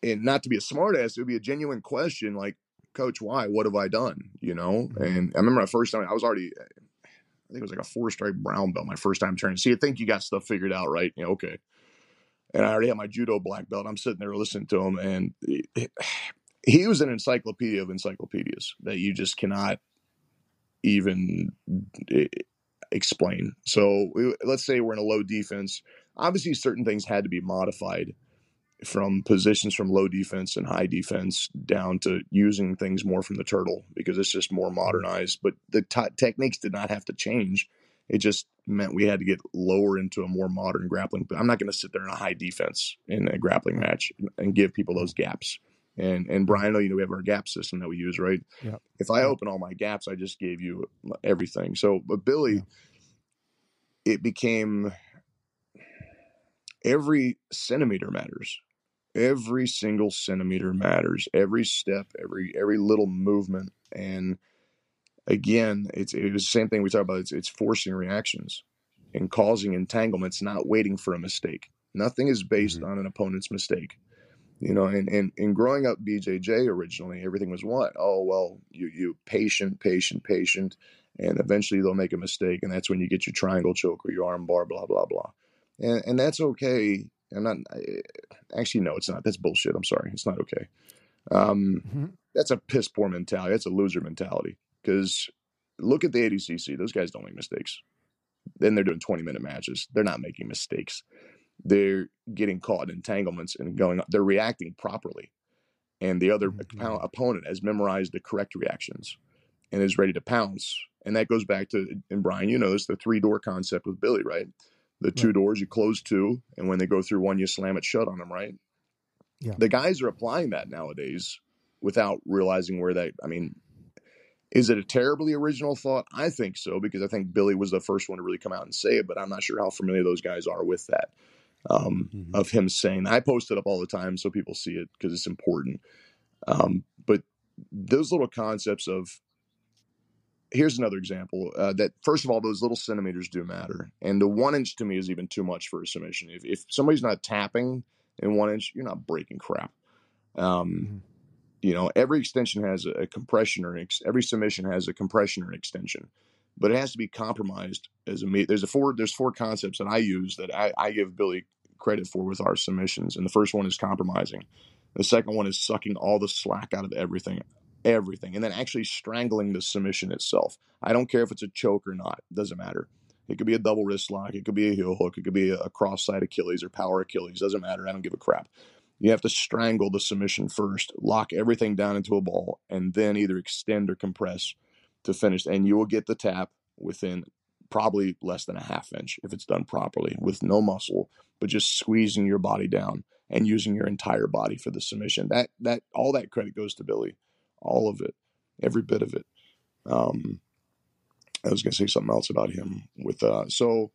and not to be a smartass, it would be a genuine question like, Coach, why? What have I done? You know? Mhm. And I remember my first time, I was already, I think it was like a four stripe brown belt my first time training. See, I think you got stuff figured out, right? Yeah, okay. And I already had my judo black belt. I'm sitting there listening to him, and it- he was an encyclopedia of encyclopedias that you just cannot even eh, explain. So let's say we're in a low defense. Obviously, certain things had to be modified from positions from low defense and high defense down to using things more from the turtle because it's just more modernized. But the t- techniques did not have to change. It just meant we had to get lower into a more modern grappling. But I'm not going to sit there in a high defense in a grappling match and give people those gaps. And and Brian, I know you know we have our gap system that we use, right? Yep. If I open all my gaps, I just gave you everything. So, but Billy, it became every centimeter matters. Every single centimeter matters. Every step, every every little movement, and again, it's it was the same thing we talked about. It's it's forcing reactions and causing entanglements, not waiting for a mistake. Nothing is based mm-hmm. on an opponent's mistake. You know, and, and and growing up BJJ originally, everything was what? Oh well, you you patient, patient, patient, and eventually they'll make a mistake, and that's when you get your triangle choke or your arm bar, blah blah blah, and and that's okay. I'm not I- actually no, it's not. That's bullshit. I'm sorry, it's not okay. Um, Mhm. that's a piss poor mentality. That's a loser mentality. Because look at the ADCC; those guys don't make mistakes. Then they're doing 20 minute matches. They're not making mistakes. They're getting caught in entanglements and going. They're reacting properly, and the other Mhm. oppo- opponent has memorized the correct reactions and is ready to pounce. And that goes back to and Brian, you know, this the three door concept with Billy, right? The two Right. doors you close two, and when they go through one, you slam it shut on them, right? Yeah. The guys are applying that nowadays without realizing where that. I mean, is it a terribly original thought? I think so because I think Billy was the first one to really come out and say it, but I'm not sure how familiar those guys are with that. Um, Mhm. Of him saying, I post it up all the time so people see it because it's important. Um, but those little concepts of here's another example uh, that first of all those little centimeters do matter and the one inch to me is even too much for a submission if, if somebody's not tapping in one inch you're not breaking crap um, Mhm. you know every extension has a, a compression or an ex- every submission has a compression or an extension but it has to be compromised as a me there's a four there's four concepts that i use that I, I give billy credit for with our submissions and the first one is compromising. The second one is sucking all the slack out of everything everything and then actually strangling the submission itself. I don't care if it's a choke or not it doesn't matter. It could be a double wrist lock it could be a heel hook it could be a, cross side achilles or power achilles doesn't matter i don't give a crap. You have to strangle the submission first, lock everything down into a ball, and then either extend or compress to finish. And you will get the tap within probably less than a half inch if it's done properly with no muscle, but just squeezing your body down and using your entire body for the submission. That that all that credit goes to Billy, all of it, every bit of it. Um, I was to say something else about him with uh, so.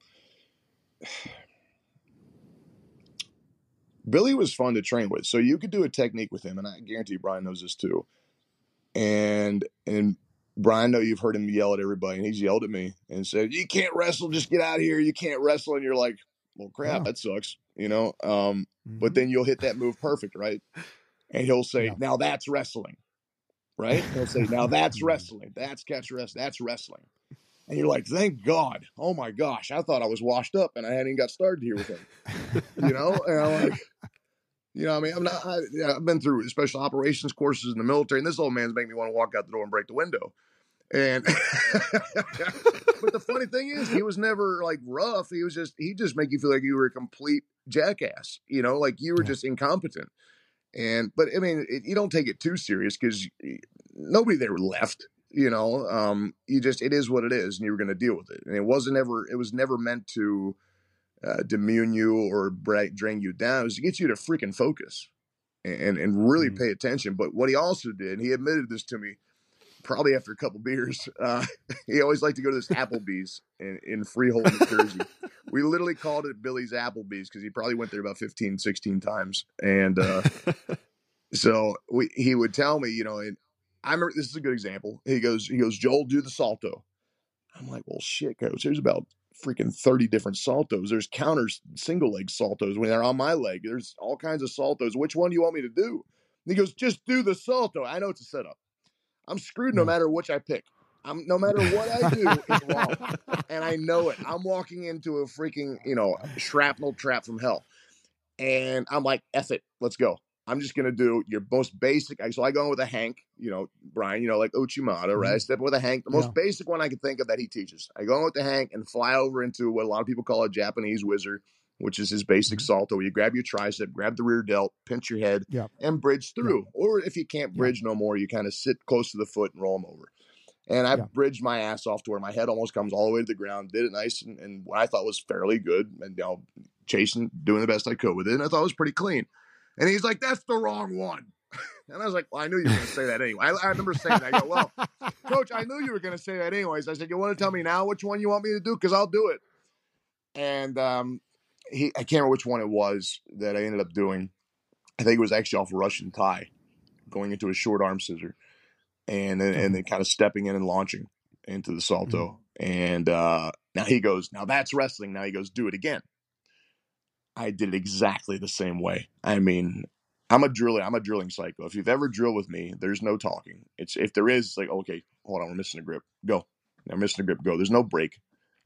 Billy was fun to train with. So you could do a technique with him, and I guarantee Brian knows this too. And and Brian, know you've heard him yell at everybody, and he's yelled at me and said, "You can't wrestle, just get out of here. You can't wrestle." And you're like, "Well, crap, that sucks," you know. Um, but Mhm. then you'll hit that move perfect, right? And he'll say, Yeah. "Now that's wrestling," right? He'll say, "Now that's wrestling. That's catch wrestling. That's wrestling." And you're like, "Thank God! Oh my gosh! I thought I was washed up, and I hadn't even got started here with him." you know and i'm like you know i mean i'm not I, yeah, i've been through special operations courses in the military and this old man's making me want to walk out the door and break the window. And but the funny thing is he was never like rough he was just he just make you feel like you were a complete jackass you know like you were just incompetent. And but i mean it, you don't take it too serious because nobody there left you know um you just it is what it is and you were going to deal with it. And it wasn't ever it was never meant to uh, demean you or bra- drain you down. It was to get you to freaking focus and and really Mhm. pay attention. But what he also did, he admitted this to me probably after a couple beers. Uh, he always liked to go to this Applebee's in, in Freehold, New Jersey. we literally called it Billy's Applebee's because he probably went there about 15, 16 times. And uh, so we, he would tell me, you know, and I remember this is a good example. He goes, he goes, Joel, do the salto. I'm like, well, shit, coach. There's about freaking 30 different saltos. There's counters, single leg saltos when they're on my leg. There's all kinds of saltos. Which one do you want me to do? And he goes, just do the salto. I know it's a setup. I'm screwed no matter which I pick. I'm no matter what I do, it's wrong. And I know it. I'm walking into a freaking, you know, shrapnel trap from hell. And I'm like, F it, let's go. I'm just gonna do your most basic. So I go in with a Hank, you know, Brian, you know, like Uchimata, right? I step in with a Hank, the most Mm-hmm. Yeah. basic one I can think of that he teaches. I go in with the Hank and fly over into what a lot of people call a Japanese whizzer, which is his basic Mhm. salto. You grab your tricep, grab the rear delt, pinch your head, Yeah. and bridge through. Or if you can't Yeah. bridge no more, you kind of sit close to the foot and roll them over. And I Yeah. bridged my ass off to where my head almost comes all the way to the ground. Did it nice and, and what I thought was fairly good, and you know, chasing, doing the best I could with it. And I thought it was pretty clean. And he's like, "That's the wrong one." And I was like, "Well, I knew you were going to say that anyway." I, I remember saying that. I go, "Well, coach, I knew you were going to say that anyways." I said, "You want to tell me now which one you want me to do? Because I'll do it." And um, he, I can't remember which one it was that I ended up doing. I think it was actually off a Russian tie, going into a short arm scissor, and then and then kind of stepping in and launching into the salto. And uh, now he goes, "Now that's wrestling." Now he goes, "Do it again." I did it exactly the same way. I mean, I'm a drilling. I'm a drilling psycho. If you've ever drilled with me, there's no talking. It's if there is, it's like, okay, hold on, we're missing a grip. Go. I'm missing a grip. Go. There's no break.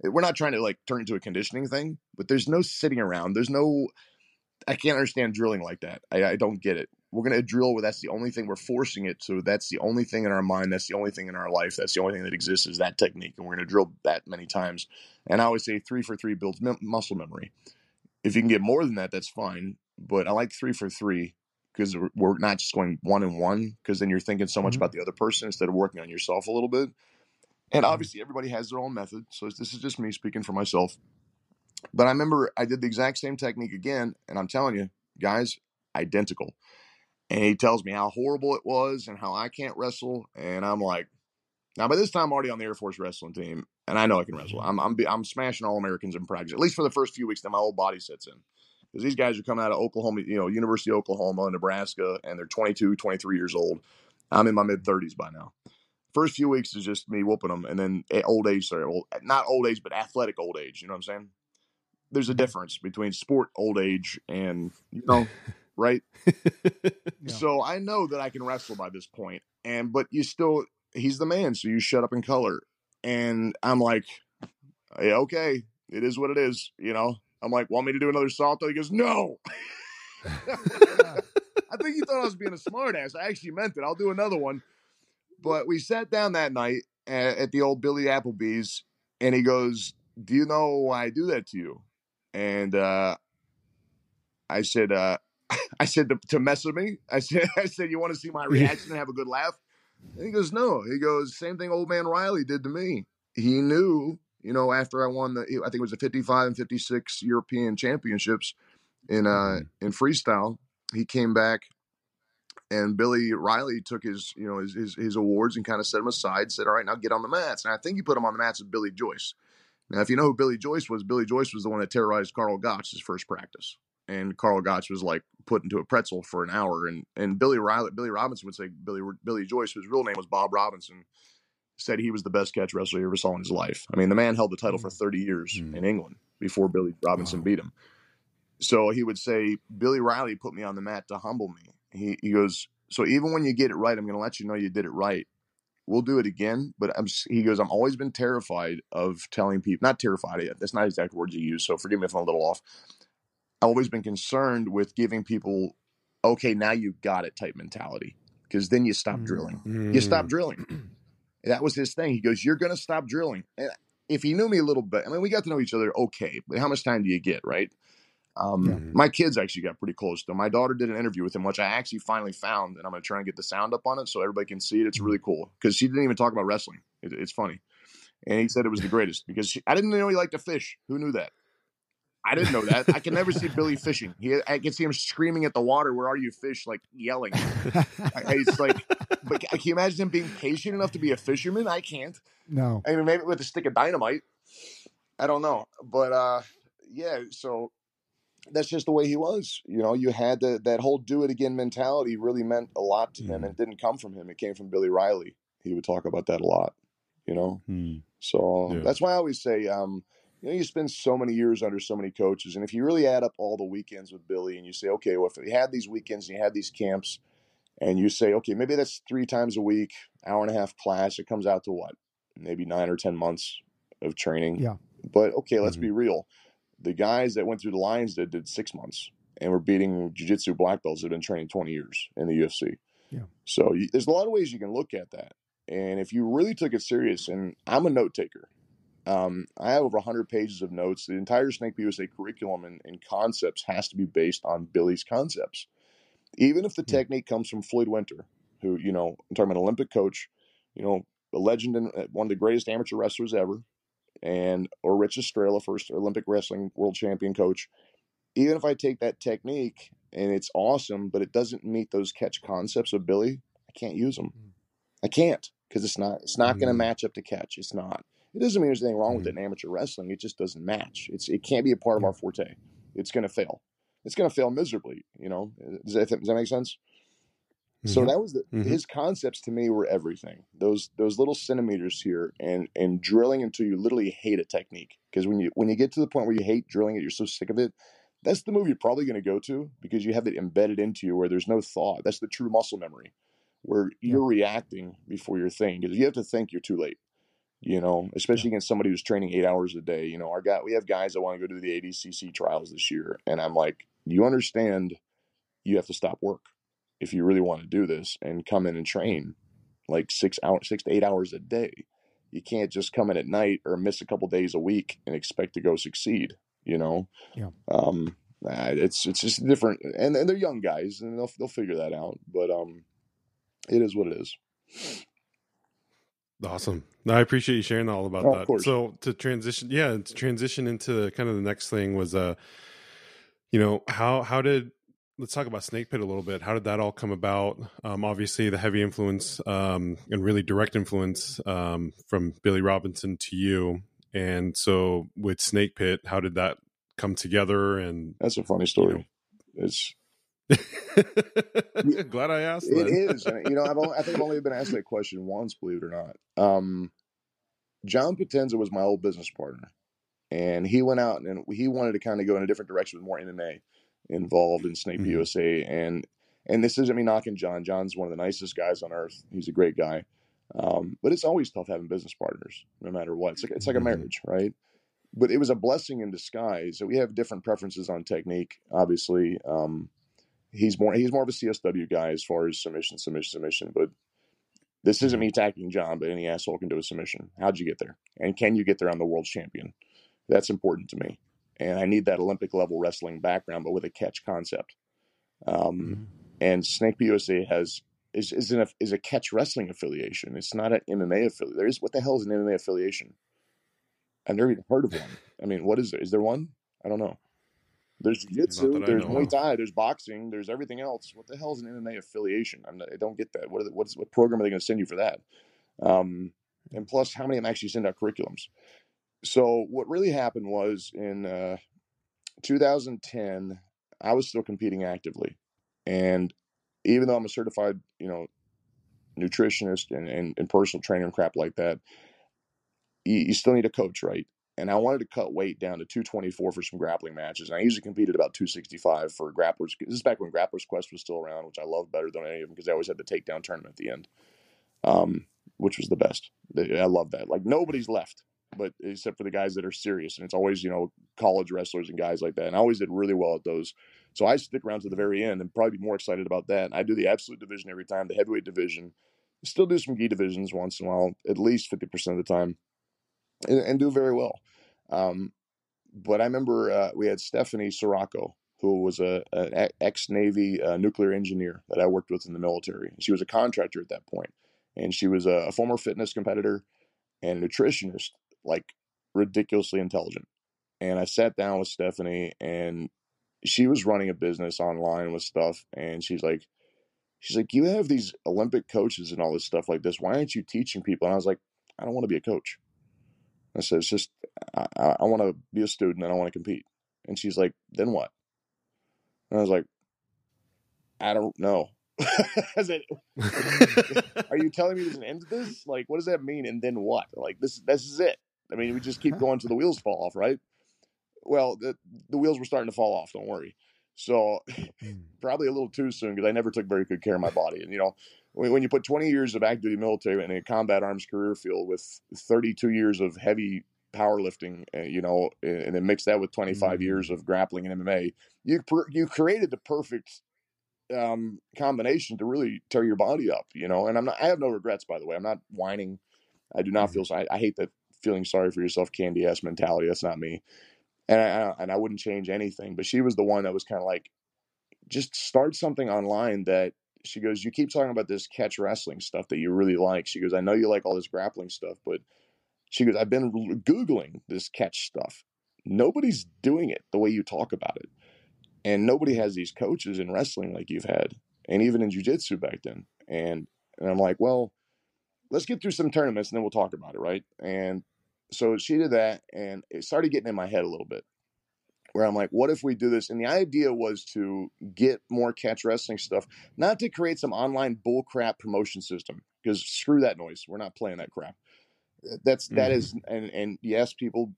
Eh, we're not trying to like turn into a conditioning thing, but there's no sitting around. There's no. I can't understand drilling like that. I, I don't get it. We're gonna drill where that's the only thing we're forcing it to. That's the only thing in our mind. That's the only thing in our life. That's the only thing that exists is that technique, and we're gonna drill that many times. And I always say three for three builds muscle memory. If you can get more than that, that's fine. But I like three for three because we're- not just going one and one because then you're thinking so much Mhm. about the other person instead of working on yourself a little bit. And Mhm. obviously, everybody has their own method. So this is just me speaking for myself. But I remember I did the exact same technique again, and I'm telling you, guys, identical. And he tells me how horrible it was and how I can't wrestle, and I'm like, now by this time I'm already on the Air Force wrestling team, and I know I can wrestle. Mm-hmm. I'm I'm, I'm smashing all Americans in practice, at least for the first few weeks. Then my whole body sets in because these guys are coming out of Oklahoma, you know, University of Oklahoma, Nebraska, and they're 22, 23 years old. I'm in my mid 30s by now. First few weeks is just me whooping them, and then old age, sorry, old, not old age, but athletic old age. You know what I'm saying? There's a difference between sport old age and you know, right? Yeah. So I know that I can wrestle by this point, and but you still, he's the man, so you shut up and color. And I'm like, yeah, okay, it is what it is, you know. I'm like, want me to do another salto? He goes, no. I think he thought I was being a smartass. I actually meant it. I'll do another one. But we sat down that night at, at the old Billy Applebee's, and he goes, "Do you know why I do that to you?" And uh, I said, uh, "I said to, to mess with me." I said, "I said you want to see my reaction and have a good laugh." And he goes, "No." He goes, "Same thing old man Riley did to me. He knew, you know, after I won the, I think it was the 55 and 56 European Championships in uh in freestyle. He came back." And Billy Riley took his, you know, his, his, his awards and kind of set them aside. Said, "All right, now get on the mats." And I think he put him on the mats with Billy Joyce. Now, if you know who Billy Joyce was, Billy Joyce was the one that terrorized Carl Gotch his first practice, and Carl Gotch was like put into a pretzel for an hour. And and Billy Riley, Billy Robinson would say Billy Billy Joyce, whose real name was Bob Robinson, said he was the best catch wrestler he ever saw in his life. I mean, the man held the title for 30 years Mm. in England before Billy Robinson Wow. beat him. So he would say, Billy Riley put me on the mat to humble me. He, he goes, So even when you get it right, I'm going to let you know you did it right. We'll do it again. But I'm, he goes, I've always been terrified of telling people, not terrified, Yet. that's not exact words you use. So forgive me if I'm a little off. I've always been concerned with giving people, okay, now you got it type mentality. Because then you stop Mm. drilling. You Mm. stop drilling. That was his thing. He goes, You're going to stop drilling. And if he knew me a little bit, I mean, we got to know each other okay, but how much time do you get, right? Um, Yeah. My kids actually got pretty close to him. My daughter did an interview with him, which I actually finally found, and I'm going to try and get the sound up on it so everybody can see it. It's really cool because she didn't even talk about wrestling. It, it's funny. And he said it was the greatest because she, I didn't know he liked to fish. Who knew that? I didn't know that. I can never see Billy fishing. He, I can see him screaming at the water, "Where are you, fish?" Like yelling. It's like, but can you imagine him being patient enough to be a fisherman? I can't. no. I mean, maybe with a stick of dynamite. I don't know, but uh, yeah. So that's just the way he was. You know, you had the, that whole "do it again" mentality. Really meant a lot to him, Mhm. and it didn't come from him. It came from Billy Riley. He would talk about that a lot. You know, Mm. so Yeah. that's why I always say, um, you know, you spend so many years under so many coaches, and if you really add up all the weekends with Billy, and you say, okay, well, if you had these weekends and you had these camps, and you say, okay, maybe that's three times a week, hour and a half class, it comes out to what, maybe nine or ten months of training. Yeah. But okay, let's Mhm. be real. The guys that went through the Lions did did six months, and were beating jiu-jitsu black belts that have been training twenty years in the UFC. Yeah. So you, there's a lot of ways you can look at that, and if you really took it serious, and I'm a note taker. Um, I have over 100 pages of notes. The entire Snake USA curriculum and, and concepts has to be based on Billy's concepts. Even if the Hmm. technique comes from Floyd Winter, who, you know, I'm talking about an Olympic coach, you know, a legend and uh, one of the greatest amateur wrestlers ever, and or Rich Estrella, first Olympic wrestling world champion coach. Even if I take that technique and it's awesome, but it doesn't meet those catch concepts of Billy, I can't use them. Mm. I can't because it's not it's not going to match up to catch. It's not. It doesn't mean there's anything wrong with Mhm. it in amateur wrestling. It just doesn't match. It's it can't be a part of our forte. It's going to fail. It's going to fail miserably. You know. Does that, does that make sense? So Mhm. that was the, Mhm. his concepts to me were everything. Those those little centimeters here, and and drilling until you literally hate a technique. Because when you when you get to the point where you hate drilling it, you're so sick of it. That's the move you're probably going to go to because you have it embedded into you where there's no thought. That's the true muscle memory, where you're reacting before you're thinking. Because if you have to think, you're too late. You know, especially against somebody who's training eight hours a day. You know, our guy, we have guys that want to go to the ADCC trials this year, and I'm like, you understand, you have to stop work if you really want to do this and come in and train like six hours, six to eight hours a day. You can't just come in at night or miss a couple days a week and expect to go succeed. You know, Yeah. Um, it's it's just different, and, and they're young guys, and they'll they'll figure that out. But um, it is what it is. Awesome. No, I appreciate you sharing all about Oh, that. So to transition, yeah, to transition into kind of the next thing was, uh, you know, how how did let's talk about Snakepit a little bit. How did that all come about? Um, obviously, the heavy influence um, and really direct influence um, from Billy Robinson to you, and so with Snakepit, how did that come together? And That's a funny story. It's glad I asked. It is. You know, I've only, I think I've only been asked that question once, believe it or not. Um, John Potenza was my old business partner, and he went out and he wanted to kind of go in a different direction with more MMA involved in Snake Mhm. USA. And and this isn't me knocking John. John's one of the nicest guys on earth. He's a great guy. Um, but it's always tough having business partners, no matter what. It's like it's like a Mhm. marriage, right? But it was a blessing in disguise. So we have different preferences on technique, obviously. Um, he's more he's more of a CSW guy as far as submission, submission, submission. But this isn't me attacking John, but any asshole can do a submission. How'd you get there? And can you get there on the world champion? That's important to me. And I need that Olympic level wrestling background, but with a catch concept. Um, Mhm. and Snake USA has is is, an, is a catch wrestling affiliation. It's not an MMA affiliate. There is what the hell is an MMA affiliation? I've never even heard of one. I mean, what is there? Is there one? I don't know. There's jiu-jitsu, there's Muay. Thai, there's boxing, there's everything else. What the hell is an MMA affiliation? I'm not, I don't get that. What are the, what's what program are they going to send you for that? Um, and plus, how many of them actually send out curriculums? So what really happened was in uh, 2010, I was still competing actively, and even though I'm a certified, you know, nutritionist and, and, and personal trainer and crap like that, you, you still need a coach, right? And I wanted to cut weight down to 224 for some grappling matches. And I usually competed about 265 for grapplers. This is back when Grappler's Quest was still around, which I love better than any of them because I always had the takedown tournament at the end, um, which was the best. I love that. Like nobody's left, but except for the guys that are serious. And it's always, you know, college wrestlers and guys like that. And I always did really well at those. So I stick around to the very end and probably be more excited about that. And I do the absolute division every time, the heavyweight division. Still do some gi divisions once in a while, at least 50% of the time, and, and do very well. Um, but I remember uh, we had Stephanie Sirocco, who was a, an ex Navy uh, nuclear engineer that I worked with in the military. She was a contractor at that point, and she was a, a former fitness competitor and nutritionist, like ridiculously intelligent. And I sat down with Stephanie, and she was running a business online with stuff, and she's like, she's like, you have these Olympic coaches and all this stuff like this. Why aren't you teaching people? And I was like, I don't want to be a coach. I said, it's just, I, I want to be a student and I want to compete. And she's like, then what? And I was like, I don't know. I said, are you telling me there's an end to this? Like, what does that mean? And then what? Like, this, this is it. I mean, we just keep going till the wheels fall off, right? Well, the, the wheels were starting to fall off. Don't worry. So Mm. probably a little too soon because I never took very good care of my body. And you know, when, when you put 20 years of active duty military in a combat arms career field with 32 years of heavy powerlifting, uh, you know, and, then mix that with 25 Mhm. years of grappling and MMA, you per, you created the perfect um, combination to really tear your body up. You know, and I'm not. I have no regrets, by the way. I'm not whining. I do not Mhm. feel. I, I hate that feeling sorry for yourself, candy ass mentality. That's not me. And I and I wouldn't change anything. But she was the one that was kind of like, just start something online that she goes, you keep talking about this catch wrestling stuff that you really like. She goes, I know you like all this grappling stuff, but she goes, I've been Googling this catch stuff. Nobody's doing it the way you talk about it. And nobody has these coaches in wrestling like you've had, and even in jujitsu back then. And and I'm like, well, let's get through some tournaments and then we'll talk about it, right? And so she did that, and it started getting in my head a little bit where I'm like, what if we do this? And the idea was to get more catch wrestling stuff, not to create some online bullcrap promotion system, because screw that noise. We're not playing that crap. That's that Mhm. is, and and yes, people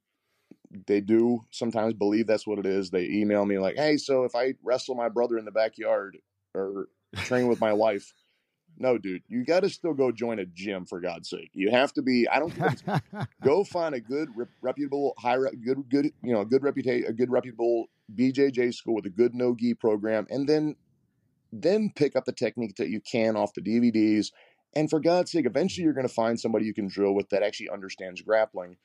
they do sometimes believe that's what it is. They email me like, hey, so if I wrestle my brother in the backyard or train with my wife. No, dude, you got to still go join a gym for God's sake. You have to be. I don't care go find a good reputable high good good you know a good reputation a good reputable BJJ school with a good no gi program and then then pick up the technique that you can off the DVDs and for God's sake eventually you're going to find somebody you can drill with that actually understands grappling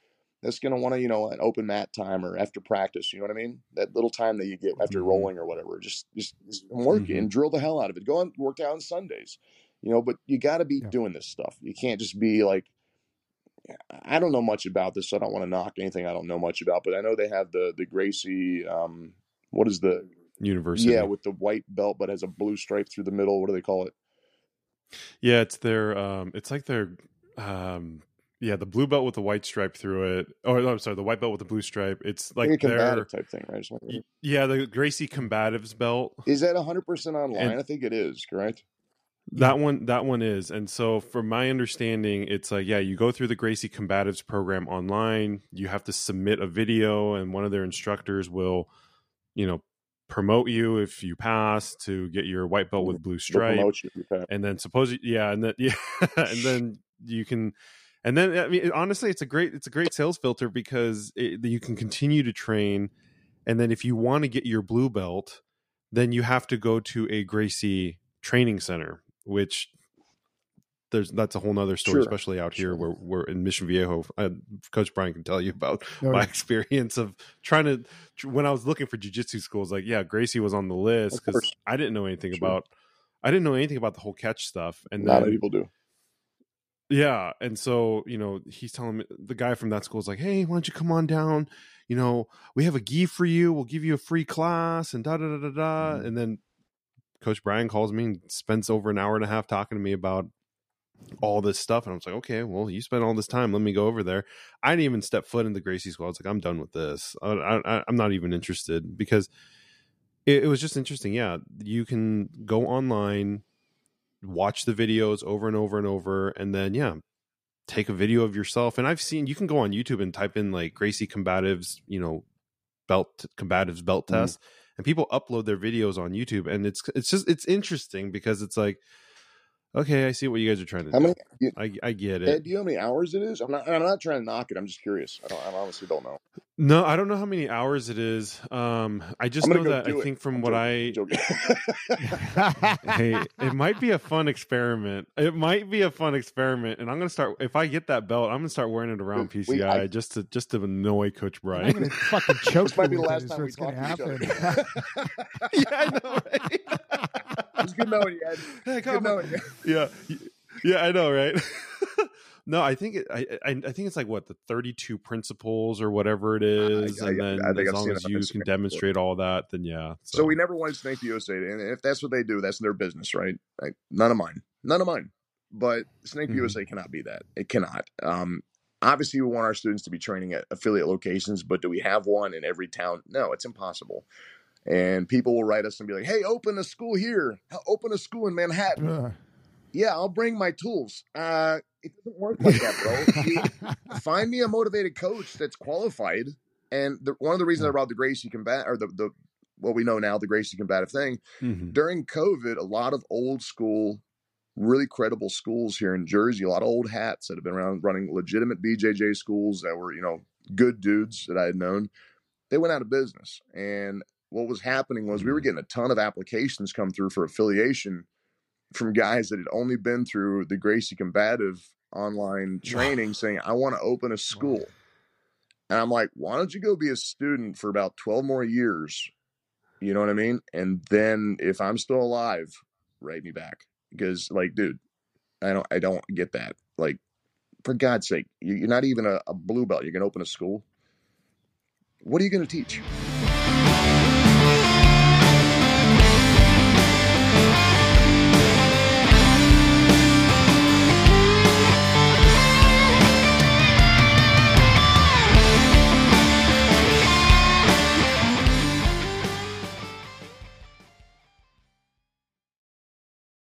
that's going to want to you know an open mat time or after practice you know what I mean that little time that you get after Mhm. rolling or whatever just just, just work Mhm. and drill the hell out of it go and work out on Sundays you know but you got to be Yeah. doing this stuff you can't just be like I don't know much about this, so I don't want to knock anything I don't know much about. But I know they have the the Gracie, um, what is the University. yeah with the white belt, but has a blue stripe through the middle. What do they call it? Yeah, it's their um it's like their um yeah, the blue belt with the white stripe through it. Oh, no, I'm sorry, the white belt with the blue stripe. It's like their type thing, right? Just wondering. y- yeah, the Gracie Combatives belt. Is that hundred percent online? And- I think it is. Correct. That one that one is. And so from my understanding, it's like yeah, you go through the Gracie Combatives program online, you have to submit a video and one of their instructors will, you know, promote you if you pass to get your white belt with mm-hmm. blue stripe. promote you you pass. and then suppose yeah and then yeah and then you can and then i mean honestly it's a great it's a great sales filter because it, you can continue to train and then if you want to get your blue belt then you have to go to a gracie training center which there's that's a whole nother story Sure. especially out here Sure. where we're in mission viejo uh, coach brian can tell you about Oh, my yeah. experience of trying to when I was looking for jujitsu schools, like yeah, Gracie was on the list because. I didn't know anything Sure. about I didn't know anything about the whole catch stuff, and Not then people do. yeah, and so you know he's telling me the guy from that school is like, hey, why don't you come on down? You know, we have a gi for you. We'll give you a free class and da da da da da. Mhm. And then Coach Brian calls me and spends over an hour and a half talking to me about all this stuff and I was like, okay, well, you spent all this time. Let me go over there. I didn't even step foot in the Gracie school. I was like, I'm done with this. I, I, I'm not even interested because it, it was just interesting. Yeah, you can go online, watch the videos over and over and over, and then yeah, take a video of yourself. And I've seen you can go on YouTube and type in like Gracie combatives, you know, belt combatives belt Mhm. test, and people upload their videos on YouTube, and it's it's just it's interesting because it's like. Okay, I see what you guys are trying to How do. many? you- I, I get Ed, it. do you know how many hours it is? I'm not. I'm not trying to knock it. I'm just curious. I don't. I honestly don't know. No, I don't know how many hours it is. Um, I just know that do I it. think from I'm what joking. I hey, it might be a fun experiment. It might be a fun experiment, and I'm gonna start. If I get that belt, I'm gonna start wearing it around We- PCI I- just to just to annoy Coach Brian. I'm gonna fucking choke this might be the last time we what's gonna talk to each other. yeah, I know, right? it's good knowing you, Ed. Hey, Good on. knowing you. yeah, yeah, I know, right? No, I think it, I, I I think it's like what the 32 principles or whatever it is, I- and then as I've long as you can before. demonstrate all that, then yeah. So we never wanted Snake the USA, and if that's what they do, that's their business, right? Like none of mine, none of mine. But Snake Mhm. USA cannot be that. It cannot. Um, obviously, we want our students to be training at affiliate locations, but do we have one in every town? No, it's impossible. And people will write us and be like, "Hey, open a school here. Open a school in Manhattan." Ugh. yeah, I'll bring my tools. Uh, it doesn't work like that, bro. Find me a motivated coach that's qualified. And the, one of the reasons I brought the Gracie combat or the the what we know now the Gracie combative thing Mm-hmm. during COVID, a lot of old school, really credible schools here in Jersey, a lot of old hats that have been around running legitimate BJJ schools that were you know good dudes that I had known, they went out of business. And what was happening was we were getting a ton of applications come through for affiliation from guys that had only been through the Gracie combative online training saying, I want to open a school. And I'm like, why don't you go be a student for about 12 more years? You know what I mean? And then if I'm still alive, write me back. Because like, dude, I don't I don't get that. Like, for God's sake, you- you're not even a, a blue belt. You're gonna open a school. What are you gonna teach?